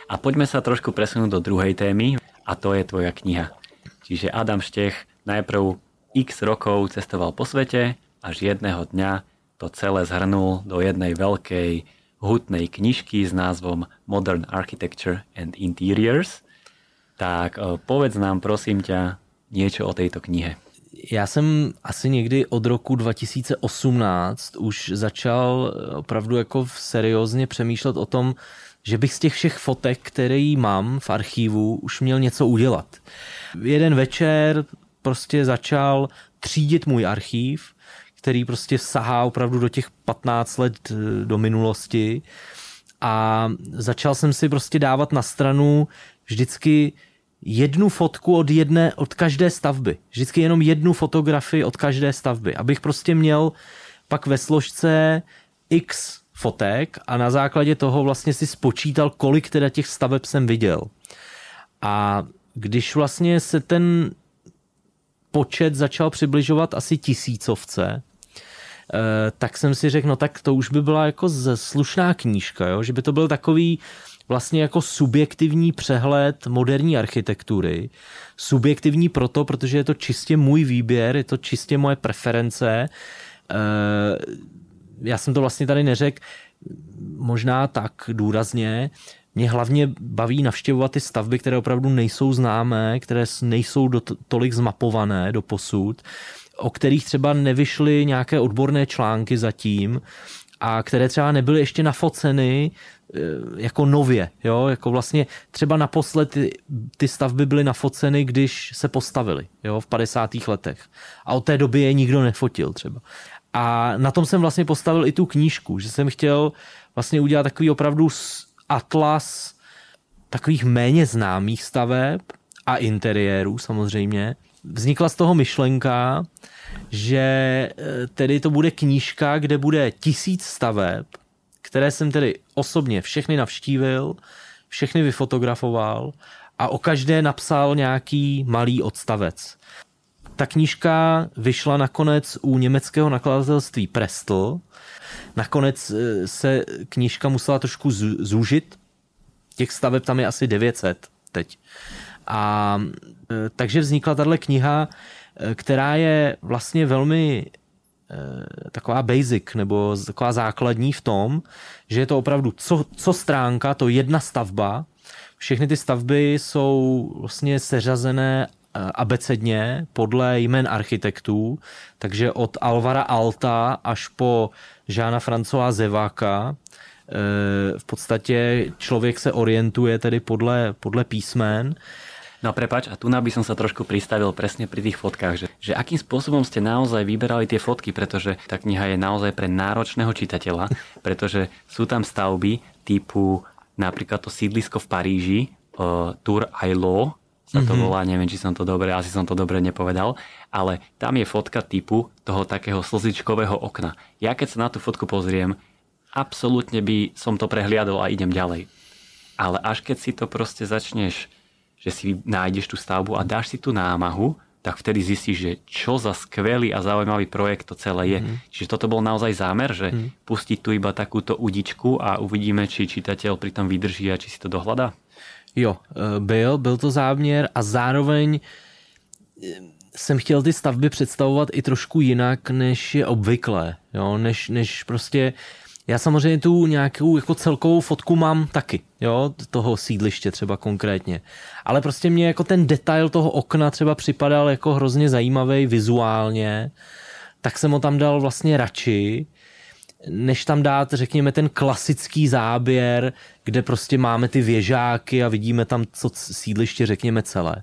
Speaker 1: A poďme sa trošku presunúť do druhej témy a to je tvoja kniha. Čiže Adam Štech najprv x rokov cestoval po svete, až jedného dňa to celé zhrnul do jednej veľkej hutnej knižky s názvom Modern Architecture and Interiors. Tak eh, povedz nám prosím ťa niečo o tejto knihe.
Speaker 2: Já jsem asi někdy od roku 2018 už začal opravdu jako seriózně přemýšlet o tom, že bych z těch všech fotek, které mám v archivu, už měl něco udělat. Jeden večer prostě začal třídit můj archív který prostě sahá opravdu do těch 15 let eh, do minulosti a začal jsem si prostě dávat na stranu vždycky jednu fotku od jedné, od každé stavby. Vždycky jenom jednu fotografii od každé stavby, abych prostě měl pak ve složce x fotek a na základě toho vlastně si spočítal, kolik teda těch staveb jsem viděl. A když vlastně se ten počet začal přibližovat asi tisícovce, tak jsem si řekl, no tak to už by byla jako slušná knížka, jo? že by to byl takový vlastně jako subjektivní přehled moderní architektury. Subjektivní proto, protože je to čistě můj výběr, je to čistě moje preference. Eh, já jsem to vlastně tady neřekl možná tak důrazně, mě hlavně baví navštěvovat ty stavby, které opravdu nejsou známé, které nejsou do, tolik zmapované do posud o kterých třeba nevyšly nějaké odborné články zatím a které třeba nebyly ještě nafoceny eh, jako nově, jo, jako vlastně třeba naposled ty, ty stavby byly nafoceny, když se postavily, jo, v 50. letech. A od té doby je nikdo nefotil třeba. A na tom jsem vlastně postavil i tu knížku, že jsem chtěl vlastně udělat takový opravdu atlas takových méně známých staveb a interiérů samozřejmě. Vznikla z toho myšlenka, že eh, tedy to bude knížka, kde bude tisíc staveb, které jsem tedy osobně všechny navštívil, všechny vyfotografoval a o každé napsal nějaký malý odstavec. Ta knížka vyšla nakonec u německého nakladatelství Prestl. Nakonec eh, se knížka musela trošku zúžit. Těch staveb tam je asi 900 teď. A eh, takže vznikla tahle kniha, eh, která je vlastně velmi taková basic nebo taková základní v tom, že je to opravdu co, co stránka, to jedna stavba. Všechny ty stavby jsou vlastně seřazené abecedně podle jmen architektů, takže od Alvara Alta až po Žána Francoa Zeváka eh, v podstatě člověk se orientuje tedy podle, podle písmen.
Speaker 1: No prepač, a tu by som sa trošku pristavil presne pri tých fotkách, že, že akým spôsobom ste naozaj vyberali tie fotky, pretože tá kniha je naozaj pre náročného čitateľa, *laughs* pretože sú tam stavby typu napríklad to sídlisko v Paríži, uh, Tour Ailo, sa to mm-hmm. volá, neviem, či som to dobre, asi som to dobre nepovedal, ale tam je fotka typu toho takého slzičkového okna. Ja keď sa na tú fotku pozriem, absolútne by som to prehliadol a idem ďalej. Ale až keď si to proste začneš, že si nájdeš tú stavbu a dáš si tú námahu, tak vtedy zistíš, že čo za skvelý a zaujímavý projekt to celé je. Mm-hmm. Čiže toto bol naozaj zámer, že mm-hmm. pustiť tu iba takúto udičku a uvidíme, či čitateľ pri tom vydrží a či si to dohľadá?
Speaker 2: Jo, eh, byl, byl to záměr a zároveň eh, jsem chtěl ty stavby představovat i trošku jinak, než je obvyklé, jo, než, než prostě já samozřejmě tu nějakou jako celkovou fotku mám taky, jo, toho sídliště třeba konkrétně. Ale prostě mě jako ten detail toho okna třeba připadal jako hrozně zajímavý vizuálně, tak jsem ho tam dal vlastně radši než tam dát, řekněme, ten klasický záběr, kde prostě máme ty věžáky a vidíme tam co sídliště, řekněme, celé.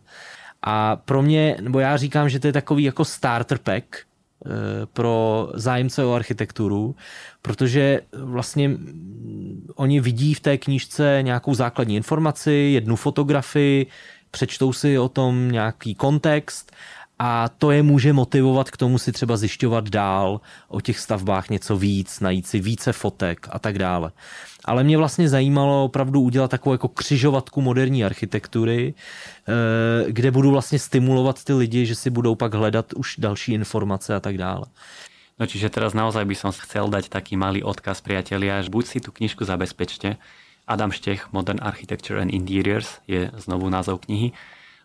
Speaker 2: A pro mě, nebo já říkám, že to je takový jako starter pack eh, pro zájemce o architekturu, protože vlastně oni vidí v té knížce nějakou základní informaci, jednu fotografii, přečtou si o tom nějaký kontext a to je může motivovat k tomu si třeba zjišťovat dál o těch stavbách něco víc, najít si více fotek a tak dále. Ale mě vlastně zajímalo opravdu udělat takovou jako křižovatku moderní architektury, eh, kde budu vlastně stimulovat ty lidi, že si budou pak hledat už další informace a tak dále.
Speaker 1: No čiže teraz naozaj by som chcel dať taký malý odkaz priatelia, že buď si tú knižku zabezpečte, Adam Štech, Modern Architecture and Interiors je znovu názov knihy,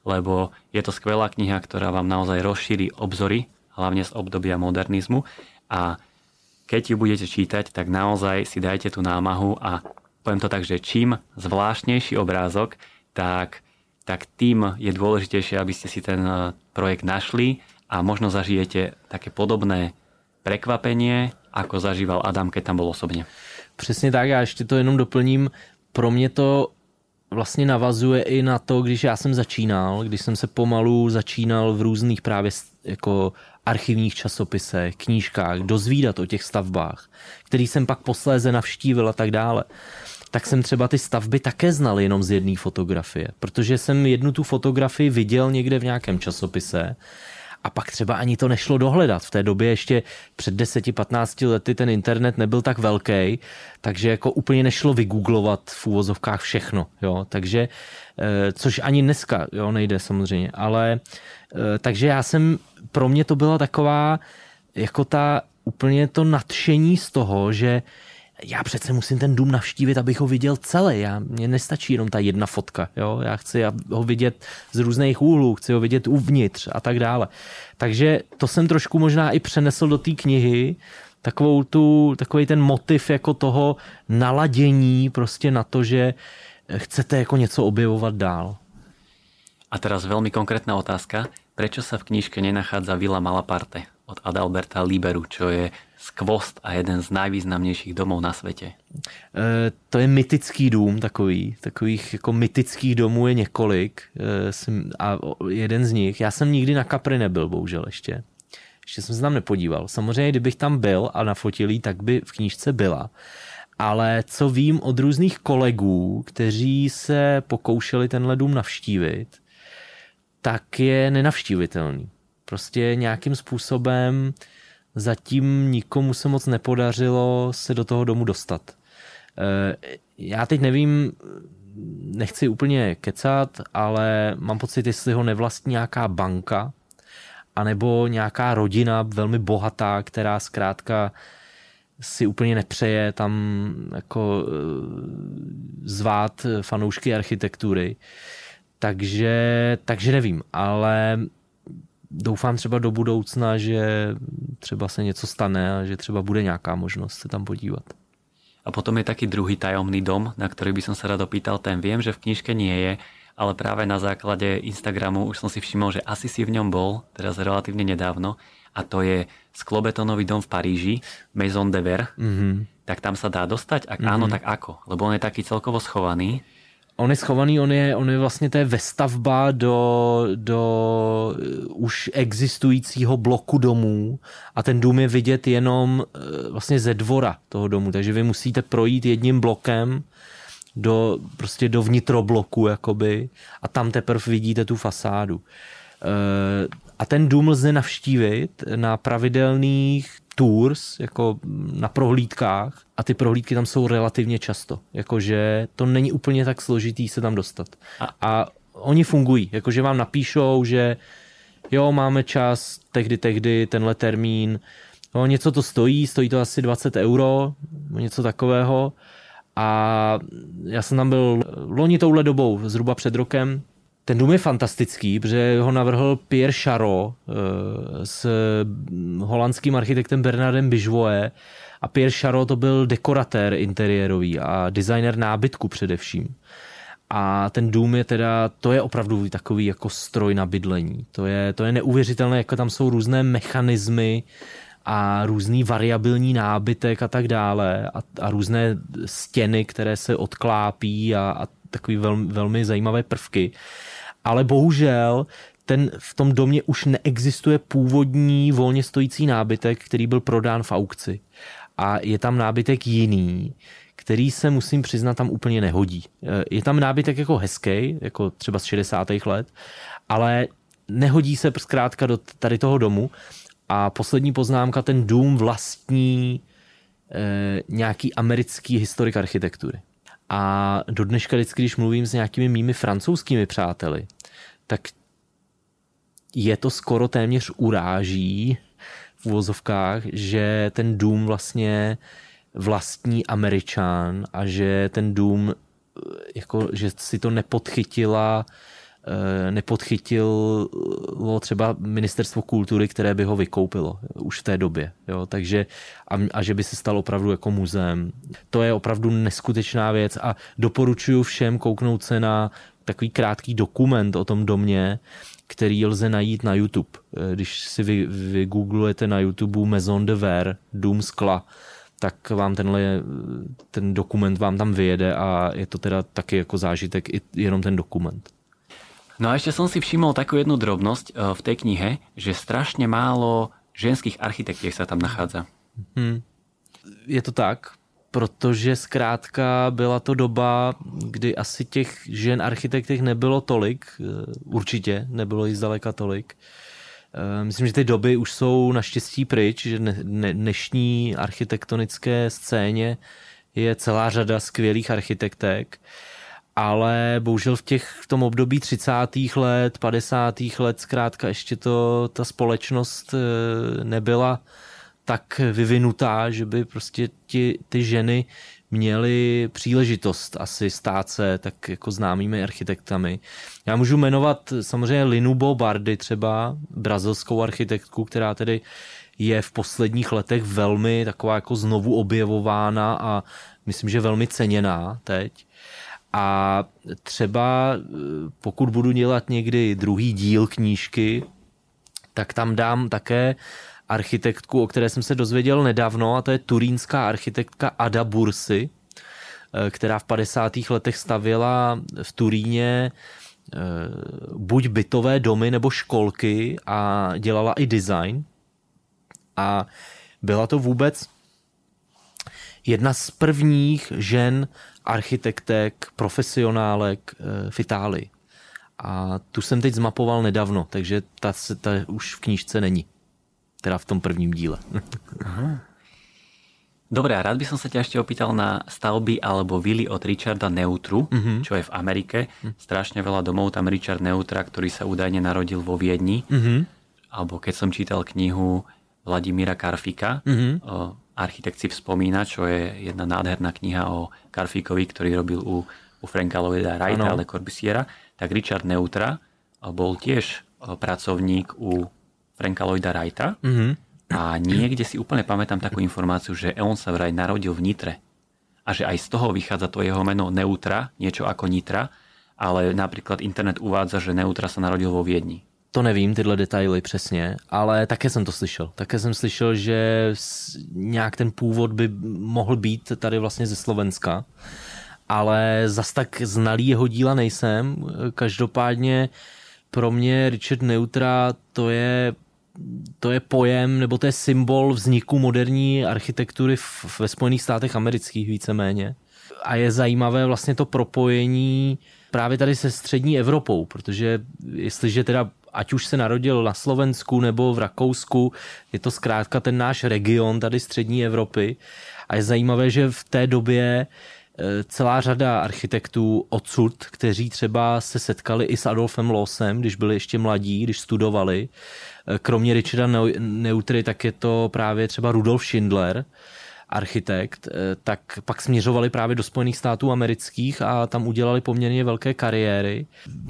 Speaker 1: lebo je to skvelá kniha, ktorá vám naozaj rozšíri obzory, hlavne z obdobia modernizmu a keď ju budete čítať, tak naozaj si dajte tú námahu a poviem to tak, že čím zvláštnejší obrázok, tak, tak tým je dôležitejšie, aby ste si ten eh, projekt našli a možno zažijete také podobné prekvapenie, ako zažíval Adam, keď tam bol osobně.
Speaker 2: Přesně tak, já ještě to jenom doplním. Pro mě to vlastně navazuje i na to, když já jsem začínal, když jsem se pomalu začínal v různých právě jako archivních časopisech, knížkách, dozvídat o těch stavbách, který jsem pak posléze navštívil a tak dále tak jsem třeba ty stavby také znal jenom z jedné fotografie, protože jsem jednu tu fotografii viděl někde v nějakém časopise a pak třeba ani to nešlo dohledat. V té době ještě před 10-15 lety ten internet nebyl tak velký, takže jako úplně nešlo vygooglovat v úvozovkách všechno. Jo? Takže, eh, což ani dneska jo, nejde samozřejmě, ale eh, takže já jsem, pro mě to byla taková jako ta úplně to nadšení z toho, že já přece musím ten dům navštívit, abych ho viděl celý. Já, mně nestačí jenom ta jedna fotka. Jo? Já chci ho vidět z různých úhlů, chci ho vidět uvnitř a tak dále. Takže to jsem trošku možná i přenesl do té knihy, takovou tu, takový ten motiv jako toho naladění prostě na to, že chcete jako něco objevovat dál.
Speaker 1: A teraz veľmi konkrétna otázka. Prečo sa v knižke nenachádza Vila Malaparte? od Adalberta Liberu, čo je skvost a jeden z nejvýznamnějších domů na světě. E,
Speaker 2: to je mytický dům takový. Takových jako mytických domů je několik. E, a jeden z nich, já jsem nikdy na Capri nebyl, bohužel ještě. Ještě jsem se tam nepodíval. Samozřejmě, kdybych tam byl a nafotil tak by v knížce byla. Ale co vím od různých kolegů, kteří se pokoušeli tenhle dům navštívit, tak je nenavštívitelný. Prostě nějakým způsobem zatím nikomu se moc nepodařilo se do toho domu dostat. Eh, já teď nevím, nechci úplně kecat, ale mám pocit, jestli ho nevlastní nějaká banka, anebo nějaká rodina velmi bohatá, která zkrátka si úplně nepřeje tam jako eh, zvát fanoušky architektury. Takže, takže nevím, ale doufám třeba do budoucna, že třeba se něco stane a že třeba bude nějaká možnost se tam podívat.
Speaker 1: A potom je taký druhý tajomný dom, na ktorý by som sa rád opýtal. Ten viem, že v knižke nie je, ale práve na základe Instagramu už som si všimol, že asi si v ňom bol, teraz relatívne nedávno, a to je sklobetonový dom v Paríži, Maison de Ver. Mm-hmm. Tak tam sa dá dostať? Ak mm-hmm. áno, tak ako? Lebo on je taký celkovo schovaný
Speaker 2: on je schovaný, on je, on je vlastně je vestavba do, do uh, už existujícího bloku domů a ten dům je vidět jenom uh, vlastně ze dvora toho domu, takže vy musíte projít jedním blokem do, prostě do vnitrobloku jakoby a tam teprve vidíte tu fasádu. Uh, a ten dům lze navštívit na pravidelných tours, jako na prohlídkách a ty prohlídky tam jsou relativně často. Jakože to není úplně tak složitý se tam dostat. A, a oni fungují, jakože vám napíšou, že jo, máme čas, tehdy, tehdy, tenhle termín, no, něco to stojí, stojí to asi 20 euro, něco takového. A já jsem tam byl loni touhle dobou, zhruba před rokem, ten dům je fantastický, protože ho navrhl Pierre Charot eh, s holandským architektem Bernardem Bijouet a Pierre Charot to byl dekoratér interiérový a designer nábytku především. A ten dům je teda, to je opravdu takový jako stroj na bydlení. To je, to je neuvěřitelné, jako tam jsou různé mechanismy a různý variabilní nábytek a tak dále a, a různé stěny, které se odklápí a, a takový velmi, velmi zajímavé prvky ale bohužel ten, v tom domě už neexistuje původní volně stojící nábytek, který byl prodán v aukci. A je tam nábytek jiný, který se musím přiznat tam úplně nehodí. Eh, je tam nábytek jako hezký, jako třeba z 60. let, ale nehodí se zkrátka do tady toho domu. A poslední poznámka, ten dům vlastní e, nějaký americký historik architektury. A do dneška vždycky, když mluvím s nějakými mými francouzskými přáteli, tak je to skoro téměř uráží v uvozovkách, že ten dům vlastně vlastní američan a že ten dům jako, že si to nepodchytila Eh, nepodchytilo třeba ministerstvo kultury, které by ho vykoupilo už v té době. Jo? Takže, a, a že by se stal opravdu jako muzeem. To je opravdu neskutečná věc a doporučuji všem kouknout se na takový krátký dokument o tom domě, který lze najít na YouTube. Eh, když si vy, vygooglujete na YouTube Maison de Verre, dům skla, tak vám tenhle, ten dokument vám tam vyjede a je to teda taky jako zážitek i jenom ten dokument.
Speaker 1: No a ešte som si všimol takú jednu drobnosť eh, v tej knihe, že strašne málo ženských architektiek sa tam nachádza. Hmm.
Speaker 2: Je to tak, protože zkrátka byla to doba, kdy asi těch žen architektek nebylo tolik, eh, určitě nebylo jich zdaleka tolik. Eh, myslím, že ty doby už jsou naštěstí pryč, že dnešní architektonické scéně je celá řada skvělých architektek ale bohužel v, těch, v tom období 30. let, 50. let zkrátka ještě to, ta společnost eh, nebyla tak vyvinutá, že by prostě ti, ty ženy měly příležitost asi stát se tak jako známými architektami. Já můžu jmenovat samozřejmě Linu Bobardy třeba, brazilskou architektku, která tedy je v posledních letech velmi taková jako znovu objevována a myslím, že velmi ceněná teď. A třeba eh, pokud budu dělat někdy druhý díl knížky, tak tam dám také architektku, o které jsem se dozvěděl nedávno, a to je turínská architektka Ada Bursy, eh, která v 50. letech stavěla v Turíně eh, buď bytové domy nebo školky a dělala i design. A byla to vůbec jedna z prvních žen architektek, profesionálek eh, v Itálii. A tu jsem teď zmapoval nedávno, takže ta, ta už v knížce není. Teda v tom prvním díle. Aha.
Speaker 1: Dobre, a rád by som sa ťa ešte opýtal na stavby alebo vily od Richarda Neutru, mm-hmm. čo je v Amerike. Mm-hmm. Strašne veľa domov tam Richard Neutra, ktorý sa údajne narodil vo Viedni. Mm-hmm. Alebo keď som čítal knihu Vladimíra Karfika, mm-hmm. o architekt si vzpomína, čo je jedna nádherná kniha o Karfíkovi, ktorý robil u, u Franka Lloyda Wrighta, ale Corbusiera, tak Richard Neutra bol tiež pracovník u Franka Lloyda Wrighta. Mm-hmm a niekde si úplne pamätám takú informáciu, že on sa vraj narodil v Nitre. A že aj z toho vychádza to jeho meno Neutra, niečo ako Nitra, ale například internet uvádza, že Neutra se narodil vo Viedni.
Speaker 2: To nevím, tyhle detaily přesně, ale také jsem to slyšel. Také jsem slyšel, že nějak ten původ by mohl být tady vlastně ze Slovenska, ale zas tak znalý jeho díla nejsem. Každopádně pro mě Richard Neutra to je to je pojem, nebo to je symbol vzniku moderní architektury v, ve Spojených státech amerických víceméně. A je zajímavé vlastně to propojení právě tady se střední Evropou, protože jestliže teda ať už se narodil na Slovensku nebo v Rakousku, je to zkrátka ten náš region tady střední Evropy. A je zajímavé, že v té době eh, celá řada architektů odsud, kteří třeba se setkali i s Adolfem Losem, když byli ještě mladí, když studovali, kromě Richarda Neutry, tak je to právě třeba Rudolf Schindler, architekt, eh, tak pak směřovali právě do Spojených států amerických a tam udělali poměrně velké kariéry.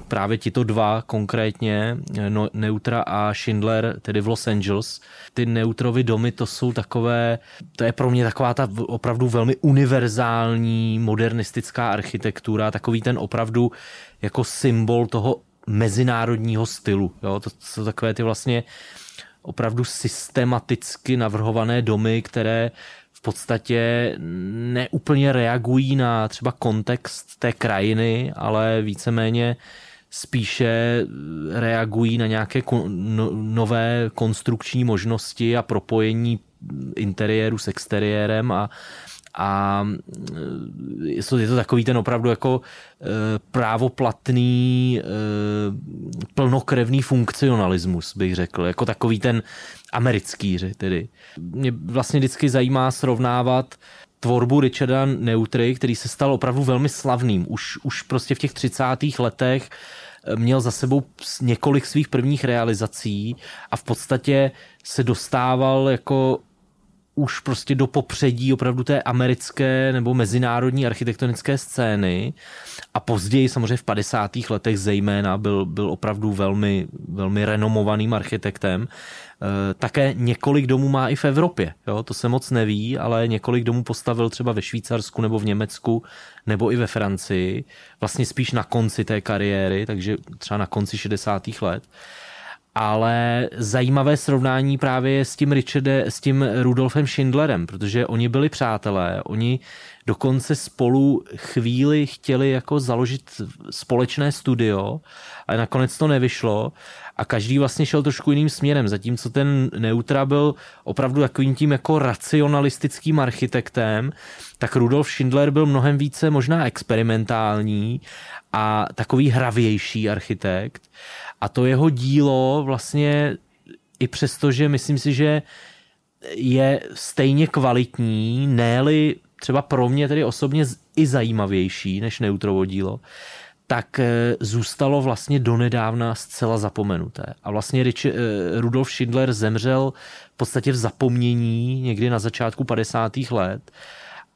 Speaker 2: Právě tito dva konkrétně, eh, no, Neutra a Schindler, tedy v Los Angeles. Ty Neutrovy domy to jsou takové, to je pro mě taková ta opravdu velmi univerzální modernistická architektura, takový ten opravdu jako symbol toho mezinárodního stylu. Jo? To jsou takové ty vlastně opravdu systematicky navrhované domy, které v podstatě neúplně reagují na třeba kontext té krajiny, ale víceméně spíše reagují na nějaké no, nové konstrukční možnosti a propojení interiéru s exteriérem a a je to, je to takový ten opravdu jako e, právoplatný, e, plnokrevný funkcionalismus, bych řekl, jako takový ten americký, tedy. Mě vlastně vždycky zajímá srovnávat tvorbu Richarda Neutry, který se stal opravdu velmi slavným. Už, už prostě v těch 30. letech měl za sebou několik svých prvních realizací a v podstatě se dostával jako už prostě do popředí opravdu té americké nebo mezinárodní architektonické scény a později samozřejmě v 50. letech zejména byl, byl opravdu velmi, velmi renomovaným architektem. E, také několik domů má i v Evropě, jo? to se moc neví, ale několik domů postavil třeba ve Švýcarsku nebo v Německu nebo i ve Francii, vlastně spíš na konci té kariéry, takže třeba na konci 60. let ale zajímavé srovnání právě je s tím Richardem, s tím Rudolfem Schindlerem, protože oni byli přátelé, oni dokonce spolu chvíli chtěli jako založit společné studio, ale nakonec to nevyšlo a každý vlastně šel trošku jiným směrem, zatímco ten Neutra byl opravdu takovým tím jako racionalistickým architektem, tak Rudolf Schindler byl mnohem více možná experimentální a takový hravější architekt. A to jeho dílo vlastně i přesto, že myslím si, že je stejně kvalitní, ne třeba pro mě tedy osobně i zajímavější než Neutrovo dílo, tak eh, zůstalo vlastně donedávna zcela zapomenuté. A vlastně Rich, eh, Rudolf Schindler zemřel v podstatě v zapomnění někdy na začátku 50. let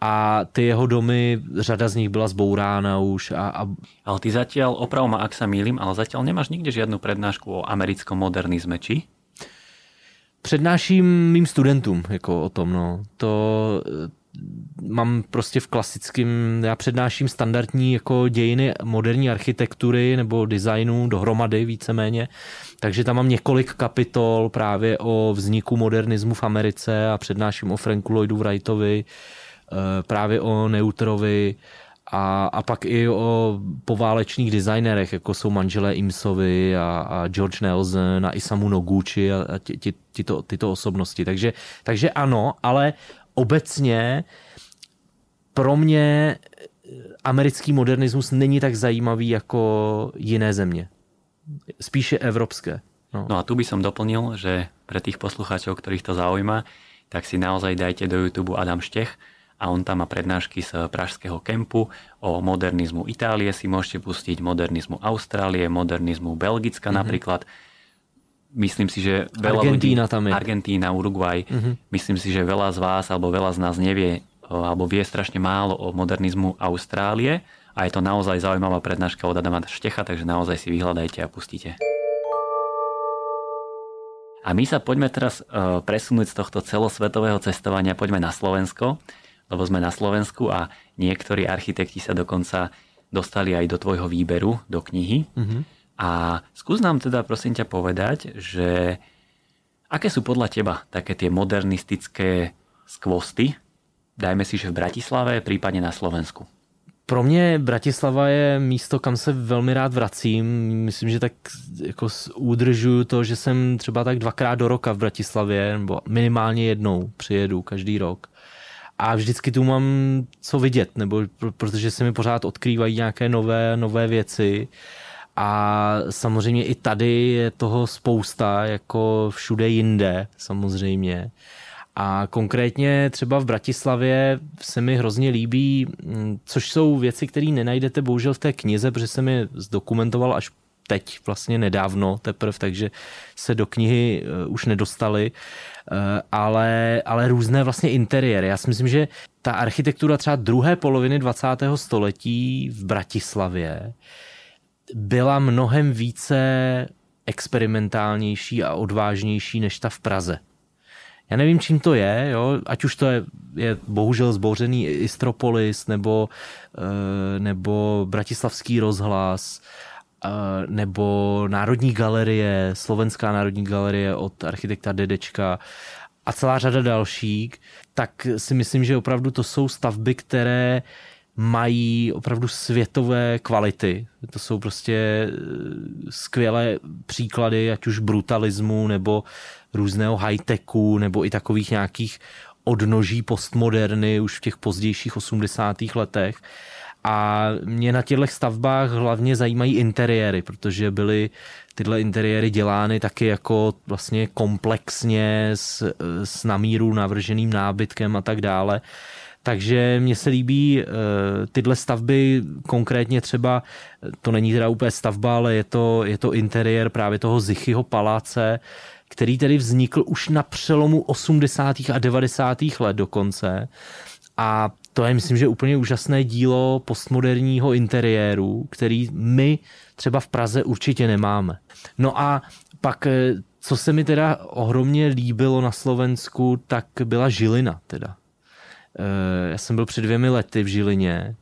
Speaker 2: a ty jeho domy, řada z nich byla zbourána už. A, a...
Speaker 1: Ale ty zatiaľ, oprav ma, ak sa mýlim, ale zatiaľ nemáš nikde žiadnu prednášku o americkom modernizme, či?
Speaker 2: Přednáším mým studentům jako o tom, no. To mám prostě v klasickém, já přednáším standardní jako dějiny moderní architektury nebo designu dohromady víceméně, takže tam mám několik kapitol právě o vzniku modernismu v Americe a přednáším o Franku Lloydu Wrightovi, eh, právě o Neutrovi, a, a pak i o poválečných designerech, jako jsou manželé Imsovi a, a George Nelson a Isamu Noguchi a, a ty, ty, tyto, tyto osobnosti. Takže, takže ano, ale obecně pro mě americký modernismus není tak zajímavý jako jiné země. Spíše evropské.
Speaker 1: No. no a tu by som doplnil, že pre tých poslucháčov, ktorých to zaujíma, tak si naozaj dajte do YouTube Adam Štech, a on tam má prednášky z pražského kempu o modernizmu Itálie, si môžete pustiť modernizmu Austrálie, modernizmu Belgicka mm-hmm. napríklad. Myslím si, že veľa
Speaker 2: Argentína
Speaker 1: ľudí,
Speaker 2: tam je.
Speaker 1: Argentína, Uruguay, mm-hmm. myslím si, že veľa z vás alebo veľa z nás nevie alebo vie strašne málo o modernizmu Austrálie a je to naozaj zaujímavá prednáška od Adama Štecha, takže naozaj si vyhľadajte a pustite. A my sa poďme teraz presunúť z tohto celosvetového cestovania, poďme na Slovensko lebo sme na Slovensku a niektorí architekti sa dokonca dostali aj do tvojho výberu, do knihy. Mm-hmm. A skús nám teda prosím ťa povedať, že aké sú podľa teba také tie modernistické skvosty, dajme si, že v Bratislave, prípadne na Slovensku?
Speaker 2: Pro mě Bratislava je místo, kam se velmi rád vracím. Myslím, že tak jako udržuju to, že jsem třeba tak dvakrát do roka v Bratislavě, nebo minimálně jednou přijedu každý rok a vždycky tu mám co vidět, nebo protože se mi pořád odkrývají nějaké nové, nové věci a samozřejmě i tady je toho spousta, jako všude jinde samozřejmě. A konkrétně třeba v Bratislavě se mi hrozně líbí, mm, což jsou věci, které nenajdete bohužel v té knize, protože jsem je zdokumentoval až teď vlastně nedávno teprve, takže se do knihy eh, už nedostali, eh, ale, ale různé vlastně interiéry. Já si myslím, že ta architektura třeba druhé poloviny 20. století v Bratislavě byla mnohem více experimentálnější a odvážnější než ta v Praze. Já nevím, čím to je, jo? ať už to je, je bohužel zbouřený Istropolis nebo, eh, nebo Bratislavský rozhlas, nebo Národní galerie, Slovenská národní galerie od architekta Dedečka a celá řada dalších, tak si myslím, že opravdu to jsou stavby, které mají opravdu světové kvality. To jsou prostě eh, skvělé příklady, ať už brutalismu, nebo různého high-techu, nebo i takových nějakých odnoží postmoderny už v těch pozdějších 80. letech. A mě na těchto stavbách hlavně zajímají interiéry, protože byly tyhle interiéry dělány taky jako vlastně komplexně s, s namíru navrženým nábytkem a tak dále. Takže mně se líbí uh, tyhle stavby, konkrétně třeba, to není teda úplně stavba, ale je to, je to interiér právě toho Zichyho paláce, který tedy vznikl už na přelomu 80. a 90. let dokonce. A to je, myslím, že úplně úžasné dílo postmoderního interiéru, který my třeba v Praze určitě nemáme. No a pak, eh, co se mi teda ohromně líbilo na Slovensku, tak byla Žilina teda. Eh, já jsem byl před dvěmi lety v Žilině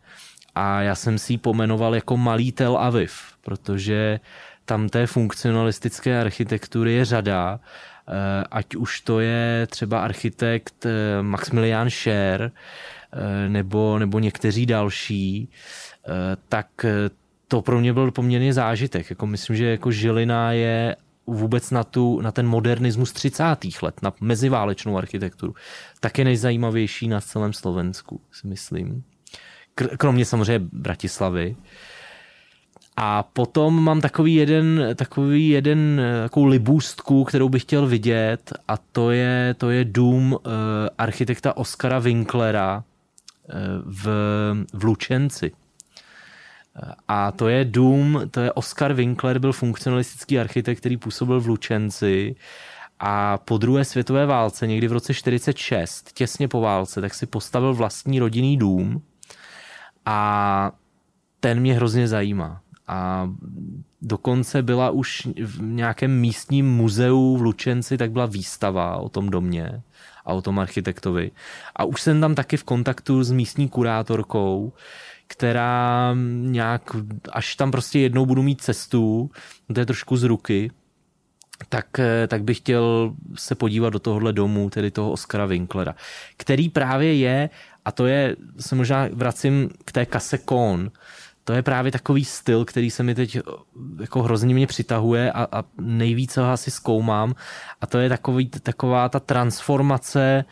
Speaker 2: a já jsem si ji pomenoval jako Malý Tel Aviv, protože tam té funkcionalistické architektury je řada, eh, ať už to je třeba architekt Maximilian Scher, Eh, nebo, nebo někteří další, eh, tak eh, to pro mě byl poměrně zážitek. Jako myslím, že jako Žilina je vůbec na, tu, na ten modernismus 30. let, na meziválečnou architekturu, taky nejzajímavější na celém Slovensku, si myslím. Kromě samozřejmě Bratislavy. A potom mám takový jeden, takový jeden takovou libůstku, kterou bych chtěl vidět a to je, to je dům uh, architekta Oskara Winklera, v, v Lučenci. A to je dům, to je Oscar Winkler, byl funkcionalistický architekt, který působil v Lučenci a po druhé světové válce, někdy v roce 46, těsně po válce, tak si postavil vlastní rodinný dům a ten mě hrozně zajímá. A dokonce byla už v nějakém místním muzeu v Lučenci, tak byla výstava o tom domě a o tom architektovi. A už jsem tam taky v kontaktu s místní kurátorkou, která nějak, až tam prostě jednou budu mít cestu, to je trošku z ruky, tak, eh, tak bych chtěl se podívat do tohohle domu, tedy toho Oscara Winklera, který právě je, a to je, se možná vracím k té kase Kohn, to je právě takový styl, který se mi teď jako hrozně mě přitahuje a, a nejvíce ho asi zkoumám a to je takový, taková ta transformace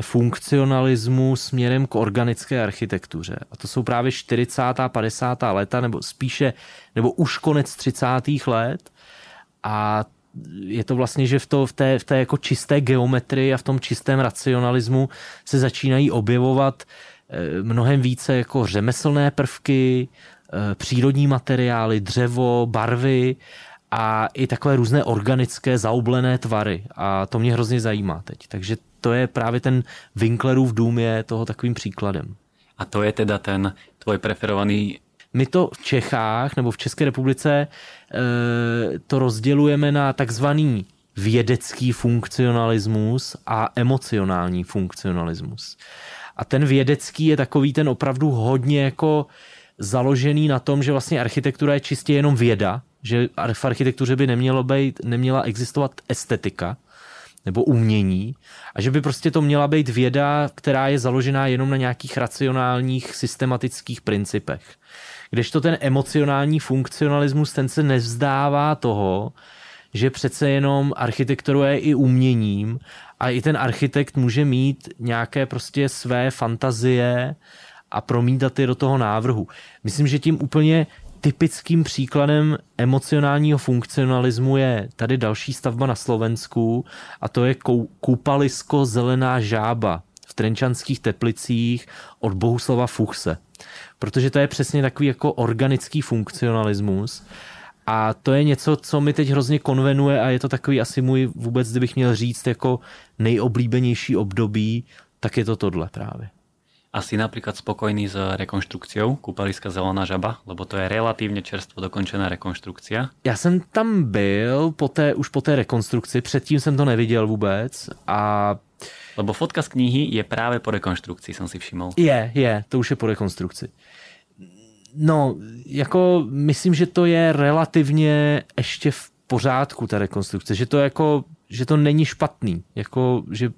Speaker 2: funkcionalismu směrem k organické architektuře. A to jsou právě 40. a 50. léta, nebo spíše, nebo už konec 30. let. A je to vlastně, že v, to, v, té, v té jako čisté geometrii a v tom čistém racionalismu se začínají objevovat eh, mnohem více jako řemeslné prvky, eh, přírodní materiály, dřevo, barvy a i takové různé organické zaoblené tvary. A to mě hrozně zajímá teď. Takže to je právě ten Winklerův dům je toho takovým příkladem.
Speaker 1: A to je teda ten tvoj preferovaný
Speaker 2: my to v Čechách nebo v České republice e, to rozdělujeme na takzvaný vědecký funkcionalismus a emocionální funkcionalismus. A ten vědecký je takový ten opravdu hodně jako založený na tom, že vlastně architektura je čistě jenom věda, že v architektuře by nemělo být, neměla existovat estetika nebo umění a že by prostě to měla být věda, která je založená jenom na nějakých racionálních systematických principech. Kdežto ten emocionální funkcionalismus, ten se nevzdává toho, že přece jenom architektura je i uměním a i ten architekt může mít nějaké prostě své fantazie a promítat je do toho návrhu. Myslím, že tím úplně typickým příkladem emocionálního funkcionalismu je tady další stavba na Slovensku a to je koupalisko Zelená žába v Trenčanských teplicích od Bohuslava Fuchse protože to je přesně takový jako organický funkcionalismus a to je něco, co mi teď hrozně konvenuje a je to takový asi můj vůbec, kdybych měl říct jako nejoblíbenější období, tak je to tohle právě.
Speaker 1: Asi například spokojný s rekonstrukciou kúpaliska Zelená žaba, lebo to je relativně čerstvo dokončená rekonstrukcia.
Speaker 2: Já jsem tam byl po té, už po té rekonstrukci, předtím jsem to neviděl vůbec a
Speaker 1: Lebo fotka z knihy je právě po rekonstrukci, jsem si všiml.
Speaker 2: Je, je, to už je po rekonstrukci. No, jako myslím, že to je relativně ještě v pořádku ta rekonstrukce, že to jako, že to není špatný, jako, že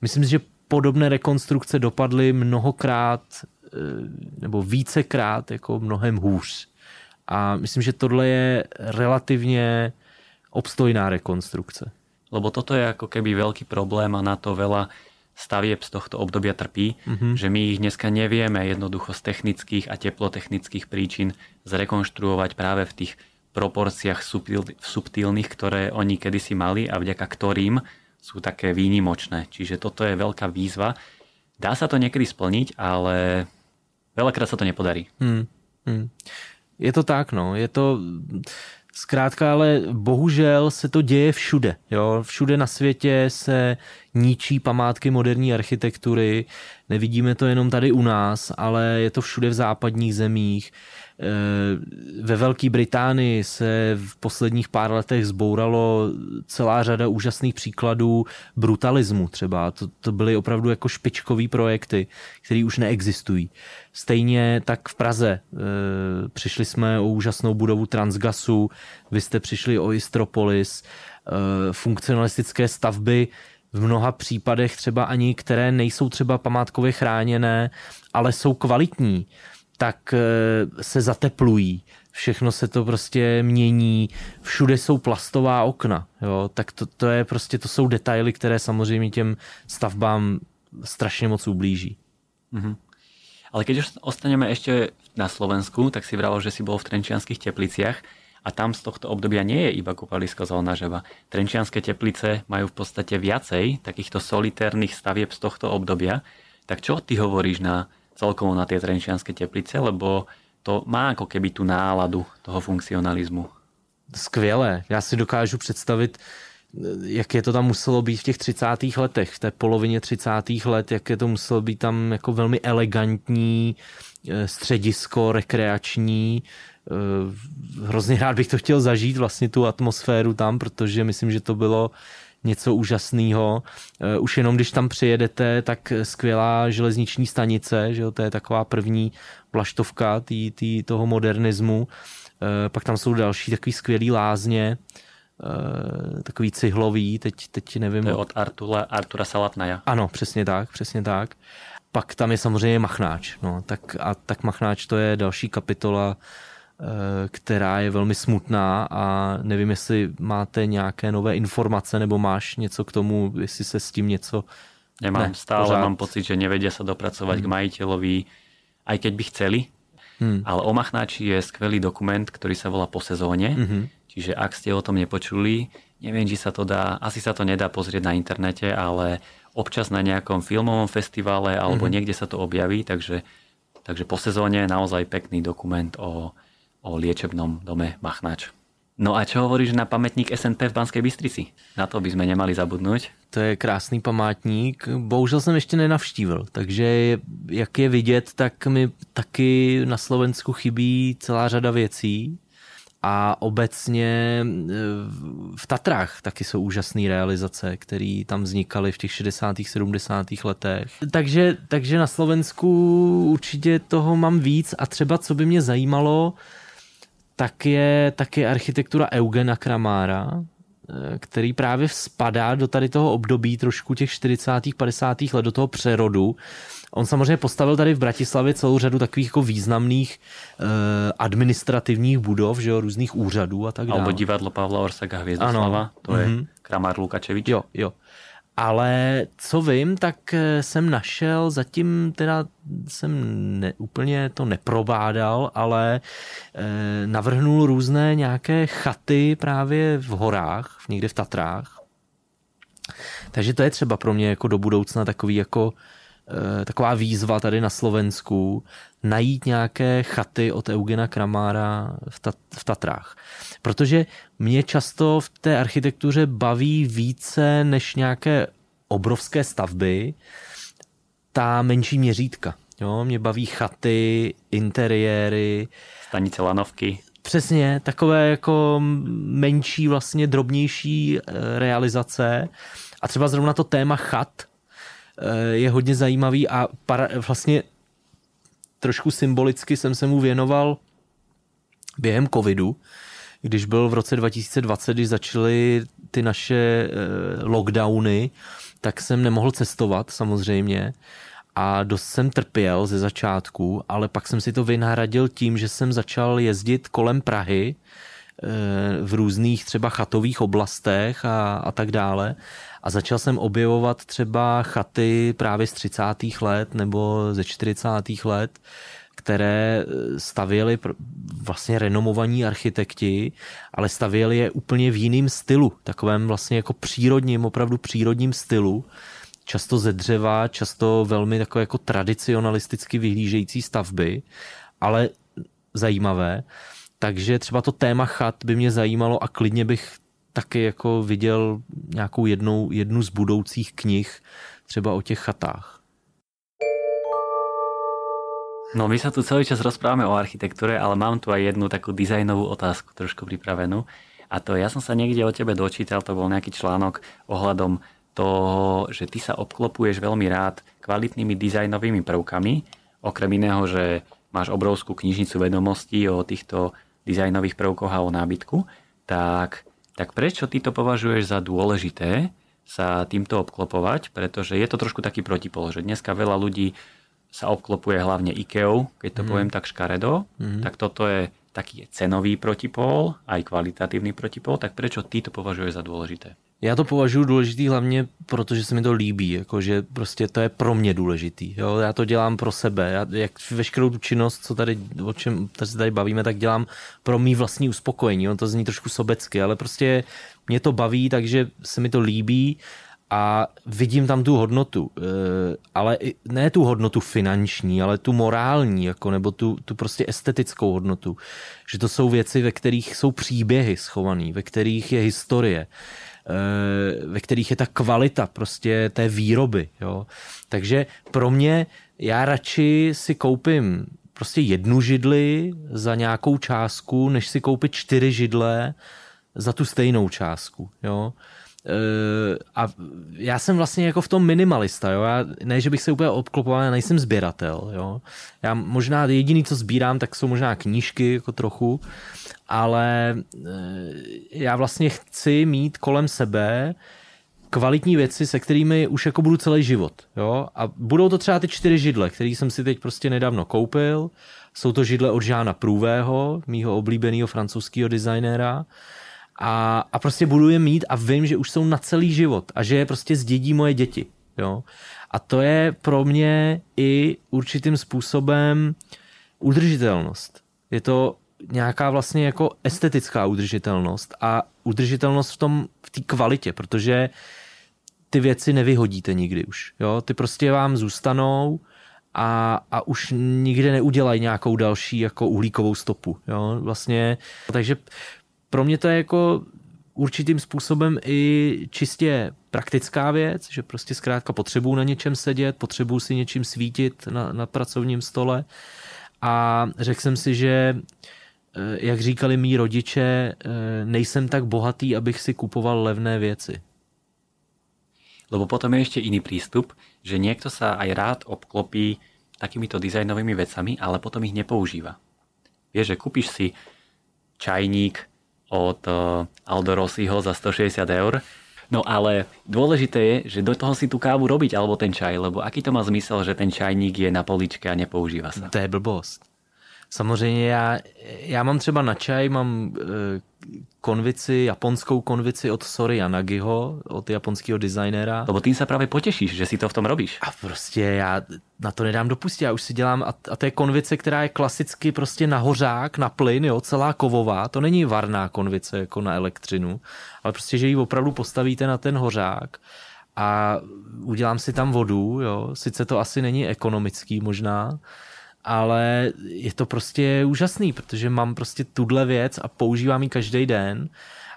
Speaker 2: myslím si, že podobné rekonstrukce dopadly mnohokrát eh, nebo vícekrát jako mnohem hůř. A myslím, že tohle je relativně obstojná rekonstrukce.
Speaker 1: Lebo toto je ako keby veľký problém a na to veľa stavieb z tohto obdobia trpí, mm-hmm. že my ich dneska nevieme jednoducho z technických a teplotechnických príčin zrekonštruovať práve v tých proporciách subtil, subtilných, ktoré oni kedysi mali a vďaka ktorým sú také výnimočné. Čiže toto je veľká výzva. Dá sa to niekedy splniť, ale veľakrát sa to nepodarí. Hmm. Hmm.
Speaker 2: Je to tak, no. Je to Zkrátka, ale bohužel se to děje všude. Jo? Všude na světě se ničí památky moderní architektury. Nevidíme to jenom tady u nás, ale je to všude v západních zemích. Eh, ve Velké Británii se v posledních pár letech zbouralo celá řada úžasných příkladů brutalismu třeba. To, to byly opravdu jako špičkový projekty, které už neexistují. Stejně tak v Praze. Eh, přišli jsme o úžasnou budovu Transgasu, vy jste přišli o Istropolis, eh, funkcionalistické stavby, v mnoha případech třeba ani, které nejsou třeba památkově chráněné, ale jsou kvalitní tak eh, se zateplují. Všechno se to prostě mění, všude jsou plastová okna, jo? tak to, to je prostě, to jsou detaily, které samozřejmě těm stavbám strašně moc ublíží. Mm-hmm.
Speaker 1: Ale keď už ostaneme ešte na Slovensku, tak si vral, že si bol v Trenčianských tepliciach a tam z tohto obdobia nie je iba kúpalisko zóna žeba. Trenčianske teplice majú v podstate viacej takýchto solitérnych stavieb z tohto obdobia. Tak čo ty hovoríš na celkovo na tie trenčianske teplice, lebo to má ako keby tu náladu toho funkcionalismu.
Speaker 2: Skvěle. Já si dokážu představit, jak je to tam muselo být v těch 30. letech, v té polovině 30. let, jak je to muselo být tam jako velmi elegantní eh, středisko rekreační. Eh, hrozně rád bych to chtěl zažít, vlastně tu atmosféru tam, protože myslím, že to bylo něco úžasného. Eh, už jenom když tam přijedete, tak skvělá železniční stanice, že jo, to je taková první vlaštovka tý, tý, toho modernismu. Eh, pak tam jsou další takový skvělý lázně, eh, takový cihlový, teď, teď nevím.
Speaker 1: To je od Artura, Artura Salatnaja.
Speaker 2: Ano, přesně tak, přesně tak. Pak tam je samozřejmě Machnáč. No, tak, a tak Machnáč to je další kapitola která je velmi smutná a nevím, jestli máte nějaké nové informace nebo máš něco k tomu, jestli se s tím něco...
Speaker 1: Nemám, ne, stále pořád. mám pocit, že nevedia sa dopracovať hmm. k majiteľovi, aj keď by chceli, hmm. ale o Machnáči je skvelý dokument, ktorý sa volá Po sezóne, hmm. čiže ak ste o tom nepočuli, neviem, či sa to dá, asi sa to nedá pozrieť na internete, ale občas na nejakom filmovom festivale alebo hmm. niekde sa to objaví, takže, takže po sezóne je naozaj pekný dokument o, o liečebnom dome Machnač. No a čo hovoríš na pamätník SNP v Banskej Bystrici? Na to by sme nemali zabudnúť.
Speaker 2: To je krásný památník. Bohužel jsem ještě nenavštívil, takže jak je vidět, tak mi taky na Slovensku chybí celá řada věcí a obecně e, v Tatrách taky jsou úžasné realizace, které tam vznikaly v těch 60. 70. letech. Takže, takže na Slovensku určitě toho mám víc a třeba co by mě zajímalo, tak je, tak je architektura Eugena Kramára, eh, který právě spadá do tady toho období trošku těch 40. 50. let, do toho přerodu. On samozřejmě postavil tady v Bratislavě celou řadu takových jako významných eh, administrativních budov, že jo, různých úřadů a tak dále.
Speaker 1: Alebo divadlo Pavla Orsaka Hvězdoslava, to je mm-hmm. Kramár Lukačevič.
Speaker 2: Jo, jo ale co vím, tak eh, jsem našel, zatím teda jsem ne, úplně to neprobádal, ale e, navrhnul různé nějaké chaty právě v horách, někde v Tatrách. Takže to je třeba pro mě jako do budoucna takový jako taková výzva tady na Slovensku najít nějaké chaty od Eugena Kramára v, tat, v Tatrách. Protože mě často v té architektuře baví více než nějaké obrovské stavby, ta menší měřítka. Jo, mě baví chaty, interiéry.
Speaker 1: Stanice lanovky.
Speaker 2: Přesně, takové jako menší, vlastně drobnější eh, realizace. A třeba zrovna to téma chat eh, je hodně zajímavý a para, vlastně trošku symbolicky jsem se mu věnoval během covidu, když byl v roce 2020, když začaly ty naše eh, lockdowny, tak jsem nemohl cestovat samozřejmě a dost jsem trpěl ze začátku, ale pak jsem si to vynahradil tím, že jsem začal jezdit kolem Prahy eh, v různých třeba chatových oblastech a, a tak dále. A začal jsem objevovat třeba chaty právě z 30. let nebo ze 40. let, které eh, stavěli vlastně renomovaní architekti, ale stavěli je úplně v jiném stylu, takovém vlastně jako přírodním, opravdu přírodním stylu, často ze dřeva, často velmi takové jako tradicionalisticky vyhlížející stavby, ale zajímavé. Takže třeba to téma chat by mě zajímalo a klidně bych taky jako viděl nějakou jednou, jednu z budoucích knih třeba o těch chatách.
Speaker 1: No my sa tu celý čas rozprávame o architektúre, ale mám tu aj jednu takú dizajnovú otázku trošku pripravenú. A to ja som sa niekde o tebe dočítal, to bol nejaký článok ohľadom toho, že ty sa obklopuješ veľmi rád kvalitnými dizajnovými prvkami, okrem iného, že máš obrovskú knižnicu vedomostí o týchto dizajnových prvkoch a o nábytku, tak, tak prečo ty to považuješ za dôležité sa týmto obklopovať, pretože je to trošku taký protipol, že dneska veľa ľudí sa obklopuje hlavne IKEA, keď to mm. poviem tak škaredo, mm. tak toto je taký cenový protipol, aj kvalitatívny protipol, tak prečo ty to považuješ za dôležité?
Speaker 2: Já to považuji důležitý hlavně, protože se mi to líbí, jakože prostě to je pro mě důležitý. Jo? Já to dělám pro sebe. Já, jak veškerou tu činnost, co tady, o čem tady se tady bavíme, tak dělám pro mý vlastní uspokojení. On to zní trošku sobecky, ale prostě mě to baví, takže se mi to líbí a vidím tam tu hodnotu, eh, ale ne tu hodnotu finanční, ale tu morální, jako, nebo tu, tu prostě estetickou hodnotu. Že to jsou věci, ve kterých jsou příběhy schované, ve kterých je historie, ve kterých je ta kvalita prostě té výroby. Jo. Takže pro mě, já radši si koupím prostě jednu židli za nějakou částku, než si koupit čtyři židle za tu stejnou částku. Jo a já jsem vlastně jako v tom minimalista, jo. Já, ne, že bych se úplně obklopoval, já nejsem sběratel, jo. Já možná jediný, co sbírám, tak jsou možná knížky, jako trochu, ale já vlastně chci mít kolem sebe kvalitní věci, se kterými už jako budu celý život. Jo? A budou to třeba ty čtyři židle, které jsem si teď prostě nedávno koupil. Jsou to židle od Žána Průvého, mýho oblíbeného francouzského designéra. A, a prostě budu je mít a vím, že už jsou na celý život a že je prostě zdědí moje děti. Jo? A to je pro mě i určitým způsobem udržitelnost. Je to nějaká vlastně jako estetická udržitelnost a udržitelnost v tom, v té kvalitě, protože ty věci nevyhodíte nikdy už. Jo? Ty prostě vám zůstanou a, a už nikde neudělají nějakou další jako uhlíkovou stopu. Jo? Vlastně, takže pro mě to je jako určitým způsobem i čistě praktická věc, že prostě zkrátka potřebuju na něčem sedět, potřebuju si něčím svítit na, na pracovním stole a řekl jsem si, že eh, jak říkali mý rodiče, eh, nejsem tak bohatý, abych si kupoval levné věci.
Speaker 1: Lebo potom je ešte iný prístup, že niekto sa aj rád obklopí takýmito dizajnovými vecami, ale potom ich nepoužíva. Vieš, že kúpiš si čajník od eh, Aldo Rossiho za 160 eur, no ale dôležité je, že do toho si tú kávu robiť alebo ten čaj, lebo aký to má zmysel, že ten čajník je na poličke a nepoužíva sa?
Speaker 2: To je blbost. Samozřejmě já, já mám třeba na čaj, mám e, konvici, japonskou konvici od Sori Yanagiho, od japonského designéra.
Speaker 1: Lebo tým se právě potěšíš, že si to v tom robíš.
Speaker 2: A prostě já na to nedám dopustit, já už si dělám, a, a to je konvice, která je klasicky prostě na hořák, na plyn, jo, celá kovová, to není varná konvice jako na elektřinu, ale prostě, že ji opravdu postavíte na ten hořák a udělám si tam vodu, jo, sice to asi není ekonomický možná, ale je to prostě úžasný, protože mám prostě tuhle věc a používám ji každý den.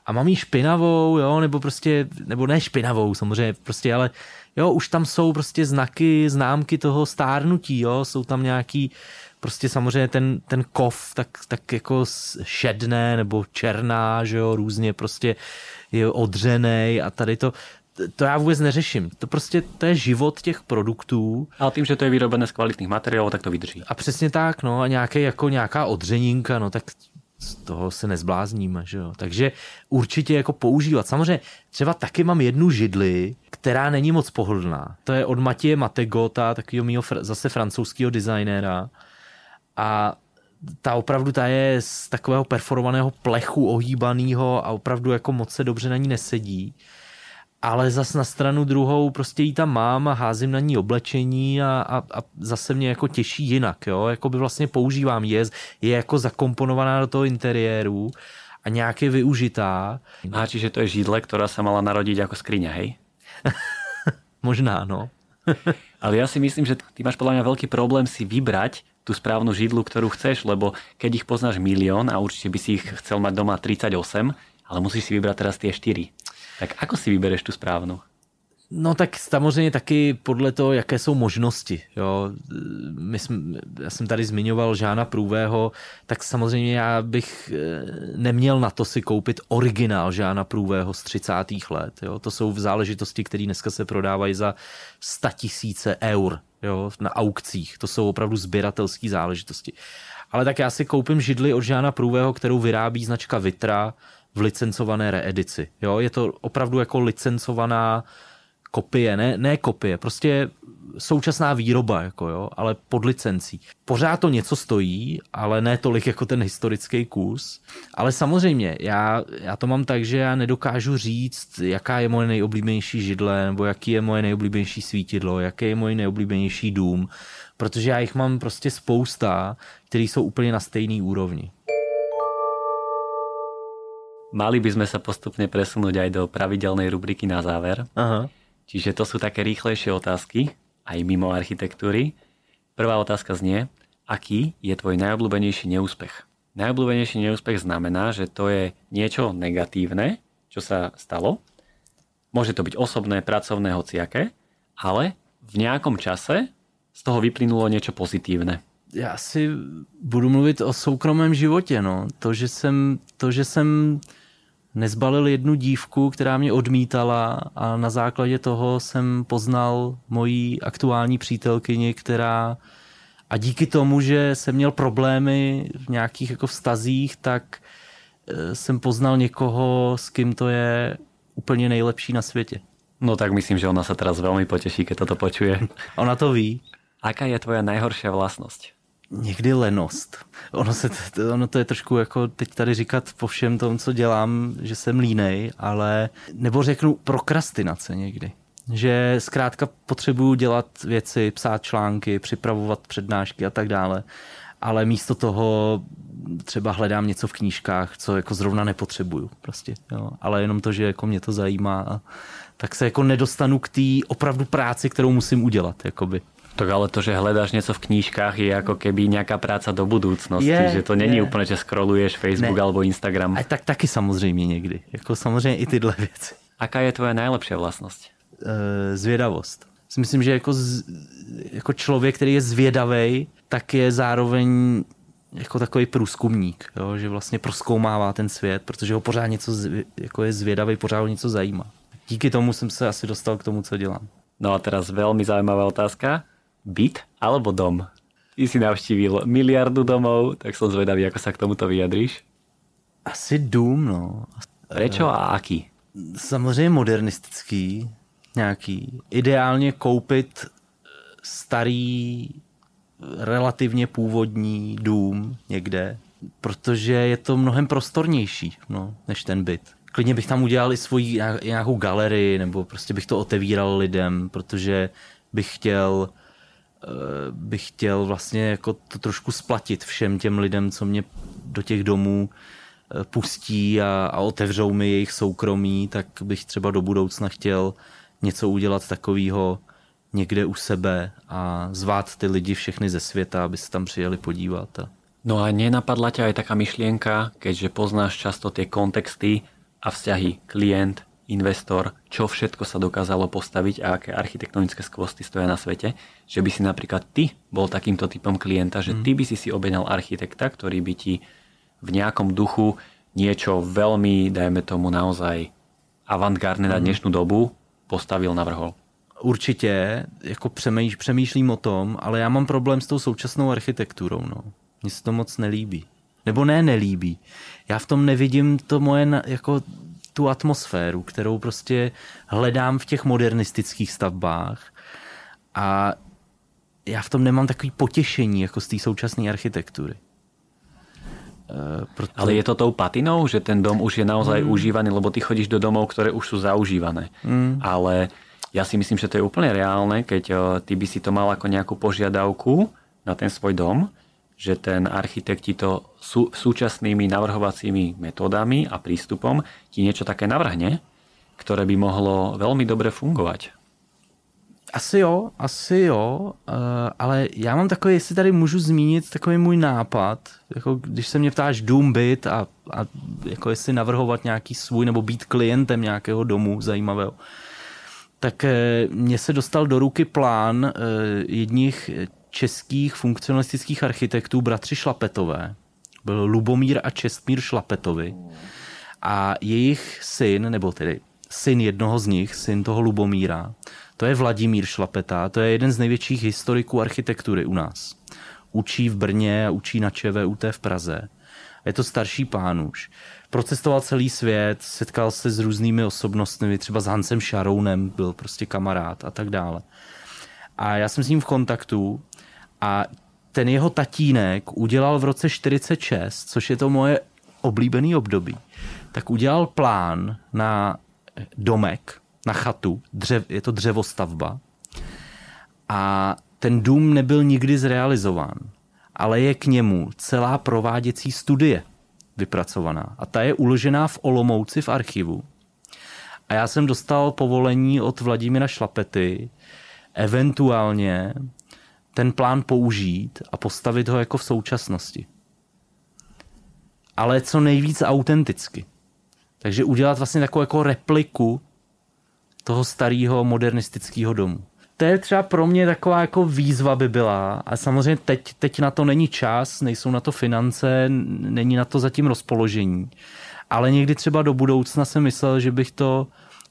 Speaker 2: A mám ji špinavou, jo, nebo prostě, nebo ne špinavou samozřejmě, prostě, ale jo, už tam jsou prostě znaky, známky toho stárnutí, jo, jsou tam nějaký, prostě samozřejmě ten, ten kov tak, tak jako šedné nebo černá, že jo, různě prostě je odřený a tady to, to já vůbec neřeším. To prostě to je život těch produktů.
Speaker 1: Ale tím, že to je vyrobené z kvalitních materiálů, tak to vydrží.
Speaker 2: A přesně tak, no a nějaké, jako nějaká odřenínka, no tak z toho se nezblázníme, že jo. Takže určitě jako používat. Samozřejmě třeba taky mám jednu židli, která není moc pohodlná. To je od Matěje Mategota, takového mýho zase francouzského designéra. A ta opravdu ta je z takového perforovaného plechu ohýbaného a opravdu jako moc se dobře na ní nesedí ale zas na stranu druhou prostě ji tam mám a házím na ní oblečení a, a, a zase mě jako těší jinak, jo, jako by vlastně používám, je, je jako zakomponovaná do toho interiéru a nějak je využitá.
Speaker 1: A čiže to je židle, která se mala narodit jako skriňa, hej? *laughs*
Speaker 2: Možná, no. *laughs*
Speaker 1: ale já si myslím, že ty máš podľa mňa veľký problém si vybrať tú správnu židlu, ktorú chceš, lebo keď ich poznáš milión a určite by si ich chcel mať doma 38, ale musíš si vybrať teraz tie 4. Tak ako si vybereš tu správnou?
Speaker 2: No tak samozřejmě taky podle toho, jaké jsou možnosti. Jo. My jsme, já jsem tady zmiňoval Žána Průvého, tak samozřejmě já bych eh, neměl na to si koupit originál Žána Průvého z 30. let. Jo. To jsou v záležitosti, které dneska se prodávají za 100 tisíce eur jo, na aukcích. To jsou opravdu sběratelské záležitosti. Ale tak já si koupím židli od Žána Průvého, kterou vyrábí značka Vitra, v licencované reedici. Jo? Je to opravdu jako licencovaná kopie, ne, ne kopie, prostě současná výroba, jako jo, ale pod licencí. Pořád to něco stojí, ale ne tolik jako ten historický kus. Ale samozřejmě, já, já to mám tak, že já nedokážu říct, jaká je moje nejoblíbenější židle, nebo jaký je moje nejoblíbenější svítidlo, jaký je můj nejoblíbenější dům, protože já jich mám prostě spousta, které jsou úplně na stejné úrovni.
Speaker 1: Mali by sme sa postupne presunúť aj do pravidelnej rubriky na záver. Aha. Čiže to sú také rýchlejšie otázky, aj mimo architektúry. Prvá otázka znie, aký je tvoj najobľúbenejší neúspech? Najobľúbenejší neúspech znamená, že to je niečo negatívne, čo sa stalo. Môže to byť osobné, pracovné, hociaké, ale v nejakom čase z toho vyplynulo niečo pozitívne.
Speaker 2: Já si budu mluvit o soukromém životě, no. To, že jsem, to, že jsem nezbalil jednu dívku, která mě odmítala a na základě toho jsem poznal moji aktuální přítelkyni, která a díky tomu, že jsem měl problémy v nějakých jako vztazích, tak eh, jsem poznal někoho, s kým to je úplně nejlepší na světě.
Speaker 1: No tak myslím, že ona se teraz velmi potěší, keď toto počuje.
Speaker 2: ona to ví.
Speaker 1: Aká je tvoje nejhorší vlastnost?
Speaker 2: Někdy lenost. Ono, se, ono to je trošku jako teď tady říkat po všem tom, co dělám, že jsem línej, ale nebo řeknu prokrastinace někdy. Že zkrátka potřebuju dělat věci, psát články, připravovat přednášky a tak dále, ale místo toho třeba hledám něco v knížkách, co jako zrovna nepotřebuju prostě, jo. ale jenom to, že jako mě to zajímá tak se jako nedostanu k té opravdu práci, kterou musím udělat, jakoby.
Speaker 1: Tak ale to, že hledáš něco v knížkách, je jako keby nějaká práca do budoucnosti, je, že to není je. úplně, že scrolluješ Facebook ne. alebo Instagram.
Speaker 2: A tak taky samozřejmě někdy, jako samozřejmě i tyhle věci.
Speaker 1: Aká je tvoje nejlepší vlastnost?
Speaker 2: E, zvědavost. Myslím, že jako, z, jako člověk, který je zvědavý, tak je zároveň jako takový průzkumník, jo? že vlastně proskoumává ten svět, protože ho pořád něco jako je zvědavý, pořád ho něco zajímá. Díky tomu jsem se asi dostal k tomu, co dělám.
Speaker 1: No a teraz velmi zajímavá otázka byt alebo dom? Ty si navštívil miliardu domov, tak som zvedavý, ako sa k tomuto vyjadríš.
Speaker 2: Asi dům, no.
Speaker 1: Prečo a aký?
Speaker 2: Samozřejmě modernistický, nějaký. Ideálně koupit starý, relativně původní dům někde, protože je to mnohem prostornější no, než ten byt. Klidně bych tam udělal i svoji nějakou galerii, nebo prostě bych to otevíral lidem, protože bych chtěl bych chtěl vlastně jako to trošku splatit všem těm lidem, co mě do těch domů eh, pustí a, a otevřou mi jejich soukromí, tak bych třeba do budoucna chtěl něco udělat takového někde u sebe a zvát ty lidi všechny ze světa, aby se tam přijeli podívat. A...
Speaker 1: No a nenapadla ťa aj taká myšlienka, keďže poznáš často tie kontexty a vzťahy klient, investor, čo všetko sa dokázalo postaviť a aké architektonické skvosty stoja na svete, že by si napríklad ty bol takýmto typom klienta, že ty mhm. by si si objednal architekta, ktorý by ti v nejakom duchu niečo veľmi, dajme tomu naozaj avantgardné na mhm. dnešnú dobu postavil, navrhol.
Speaker 2: Určitě, jako přemýš, přemýšlím o tom, ale já mám problém s tou současnou architekturou. No. Mně se to moc nelíbí. Nebo ne, nelíbí. Já v tom nevidím to moje jako tu atmosféru, kterou prostě hledám v těch modernistických stavbách a já v tom nemám takový potěšení jako z té současné architektury.
Speaker 1: E, proto... Ale je to tou patinou, že ten dom už je naozaj mm. užívaný, lebo ty chodíš do domov, které už jsou zaužívané. Mm. Ale ja si myslím, že to je úplne reálne, keď e, ty by si to mal ako nejakú požiadavku na ten svoj dom, že ten architekt ti to sú, súčasnými navrhovacími metódami a prístupom ti niečo také navrhne, ktoré by mohlo veľmi dobre fungovať.
Speaker 2: Asi jo, asi jo, uh, ale já mám takový, jestli tady můžu zmínit takový můj nápad, jako když se mě ptáš dům, byt a, a jako jestli navrhovat nějaký svůj nebo být klientem nějakého domu zajímavého, tak uh, mně se dostal do ruky plán uh, jedních českých funkcionalistických architektů bratři Šlapetové. Byl Lubomír a Čestmír Šlapetovi. A jejich syn, nebo tedy syn jednoho z nich, syn toho Lubomíra, to je Vladimír Šlapeta, to je jeden z největších historiků architektury u nás. Učí v Brně a učí na ČVUT v Praze. Je to starší pán už. Procestoval celý svět, setkal se s různými osobnostmi, třeba s Hansem Šarounem, byl prostě kamarád a tak dále. A já jsem s ním v kontaktu a ten jeho tatínek udělal v roce 46, což je to moje oblíbený období, tak udělal plán na domek, na chatu, dřev, je to dřevostavba a ten dům nebyl nikdy zrealizován, ale je k němu celá prováděcí studie vypracovaná a ta je uložená v Olomouci v archivu. A já jsem dostal povolení od Vladimira Šlapety, eventuálně ten plán použít a postavit ho jako v současnosti. Ale co nejvíc autenticky. Takže udělat vlastně takovou jako repliku toho starého modernistického domu. To je třeba pro mě taková jako výzva by byla. A samozřejmě teď, teď na to není čas, nejsou na to finance, není na to zatím rozpoložení. ale někdy třeba do budoucna jsem myslel, že bych to,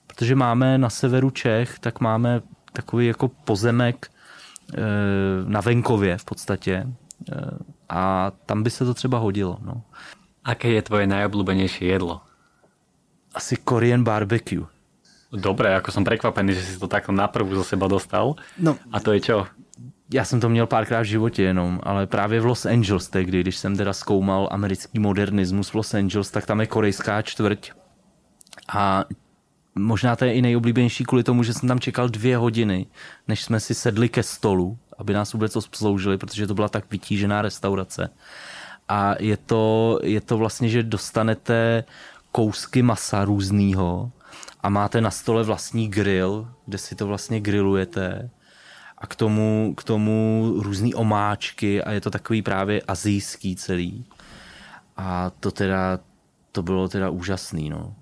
Speaker 2: protože máme na severu Čech, tak máme takový jako pozemek na venkově v podstatě eh, a tam by se to třeba hodilo. No.
Speaker 1: Aké je tvoje najobľúbenejšie jedlo?
Speaker 2: Asi Korean barbecue.
Speaker 1: Dobre, ako som prekvapený, že si to takto naprvu zo seba dostal.
Speaker 2: No.
Speaker 1: A to je čo?
Speaker 2: Já jsem to měl párkrát v životě jenom, ale právě v Los Angeles tehdy, když jsem teda zkoumal americký modernismus v Los Angeles, tak tam je korejská čtvrť. A možná to je i nejoblíbenější kvůli tomu, že jsem tam čekal dvě hodiny, než jsme si sedli ke stolu, aby nás vůbec obsloužili, protože to byla tak vytížená restaurace. A je to, je to vlastně, že dostanete kousky masa různýho a máte na stole vlastní grill, kde si to vlastně grillujete a k tomu, k tomu různý omáčky a je to takový právě azijský celý. A to teda, to bylo teda úžasný, no.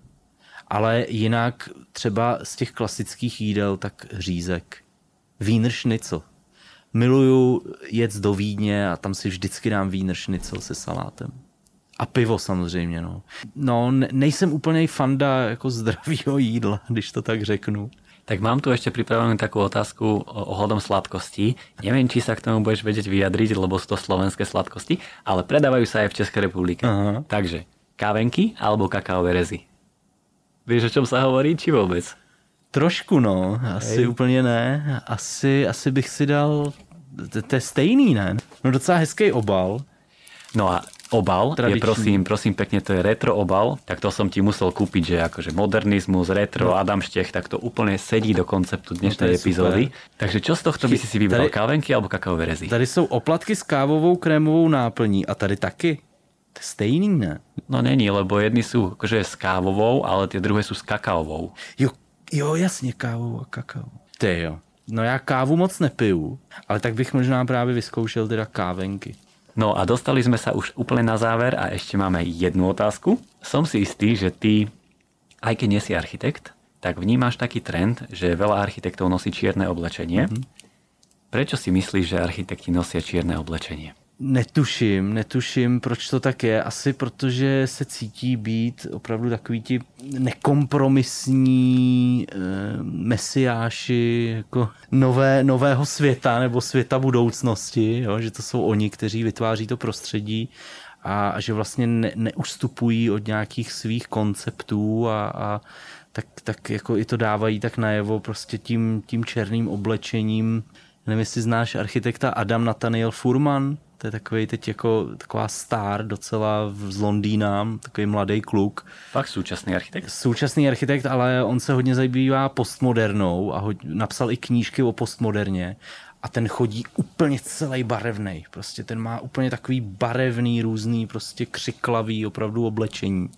Speaker 2: Ale jinak třeba z těch klasických jídel, tak řízek. Schnitzel. Miluju jet do Vídně a tam si vždycky dám Schnitzel se salátem. A pivo samozřejmě, no. No, nejsem úplně fanda jako zdravého jídla, *laughs* když to tak řeknu.
Speaker 1: Tak mám tu ešte pripravenú takú otázku ohľadom sladkostí. Neviem, či sa k tomu budeš vedieť vyjadriť, lebo sú to slovenské sladkosti, ale predávajú sa aj v Českej republike. Aha. Takže, kávenky alebo kakaové rezy? Víš, o čom sa hovorí, či vôbec?
Speaker 2: Trošku, no. Asi Hej. úplně ne. Asi, asi bych si dal... To je stejný, ne? No docela hezký obal.
Speaker 1: No a obal Tradičný. je prosím, prosím pekne, to je retro obal, tak to som ti musel kúpiť, že akože modernizmus, retro, no. Adam Štech, tak to úplne sedí do konceptu dnešnej no epizódy. Takže čo z tohto by si si vybral, tady, kávenky alebo kakaové rezy?
Speaker 2: Tady jsou oplatky s kávovou krémovou náplní a tady taky. Stejný, ne?
Speaker 1: No není, lebo jedni sú akože s kávovou, ale tie druhé sú s kakaovou.
Speaker 2: Jo, jo jasně, kávovou a kakao. Ty jo. No já kávu moc nepiju, ale tak bych možná právě vyzkoušel teda kávenky.
Speaker 1: No a dostali sme sa už úplne na záver a ešte máme jednu otázku. Som si istý, že ty, aj keď nie si architekt, tak vnímáš taký trend, že veľa architektov nosí čierne oblečenie. Mm-hmm. Prečo si myslíš, že architekti nosia čierne oblečenie?
Speaker 2: Netuším, netuším, proč to tak je. Asi protože se cítí být opravdu takový ti nekompromisní e, mesiáši jako nové, nového světa nebo světa budoucnosti, jo? že to jsou oni, kteří vytváří to prostředí a, a že vlastně ne, neustupují od nějakých svých konceptů a, a tak, tak jako i to dávají tak najevo prostě tím, tím černým oblečením. Nevím, jestli znáš architekta Adam Nathaniel Furman, to je takový teď jako taková star docela z Londýna, takový mladý kluk.
Speaker 1: Fakt současný architekt?
Speaker 2: Současný architekt, ale on se hodně zabývá postmodernou a ho, napsal i knížky o postmoderně a ten chodí úplně celý barevný. Prostě ten má úplně takový barevný, různý, prostě křiklavý opravdu oblečení.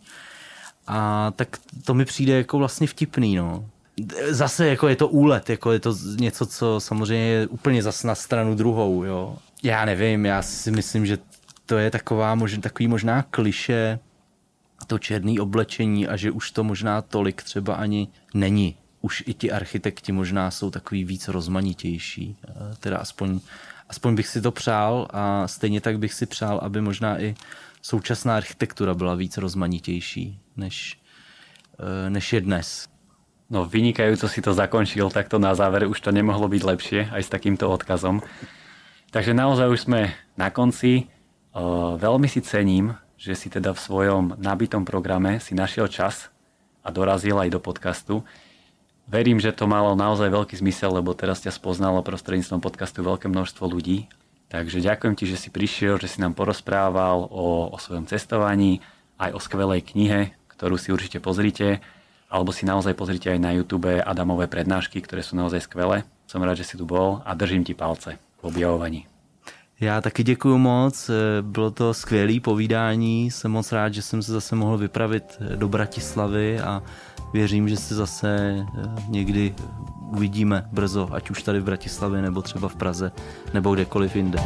Speaker 2: A tak to mi přijde jako vlastně vtipný, no. Zase jako je to úlet, jako je to něco, co samozřejmě je úplně zas na stranu druhou, jo. Já nevím, já si myslím, že to je taková, možná, takový možná kliše to černé oblečení a že už to možná tolik třeba ani není. Už i ti architekti možná jsou takový víc rozmanitější. Teda aspoň, aspoň bych si to přál a stejně tak bych si přál, aby možná i současná architektura byla víc rozmanitější, než, eh, než je dnes.
Speaker 1: No vynikajúco si to zakončil, takto na záver už to nemohlo byť lepšie aj s takýmto odkazom. Takže naozaj už sme na konci. Veľmi si cením, že si teda v svojom nabitom programe si našiel čas a dorazil aj do podcastu. Verím, že to malo naozaj veľký zmysel, lebo teraz ťa spoznalo prostredníctvom podcastu veľké množstvo ľudí. Takže ďakujem ti, že si prišiel, že si nám porozprával o, o svojom cestovaní, aj o skvelej knihe, ktorú si určite pozrite, alebo si naozaj pozrite aj na YouTube Adamové prednášky, ktoré sú naozaj skvelé. Som rád, že si tu bol a držím ti palce objavovaní.
Speaker 2: Já taky děkuji moc, bylo to skvělé povídání, jsem moc rád, že jsem se zase mohl vypravit do Bratislavy a věřím, že se zase eh, někdy uvidíme brzo, ať už tady v Bratislavě, nebo třeba v Praze, nebo kdekoliv jinde.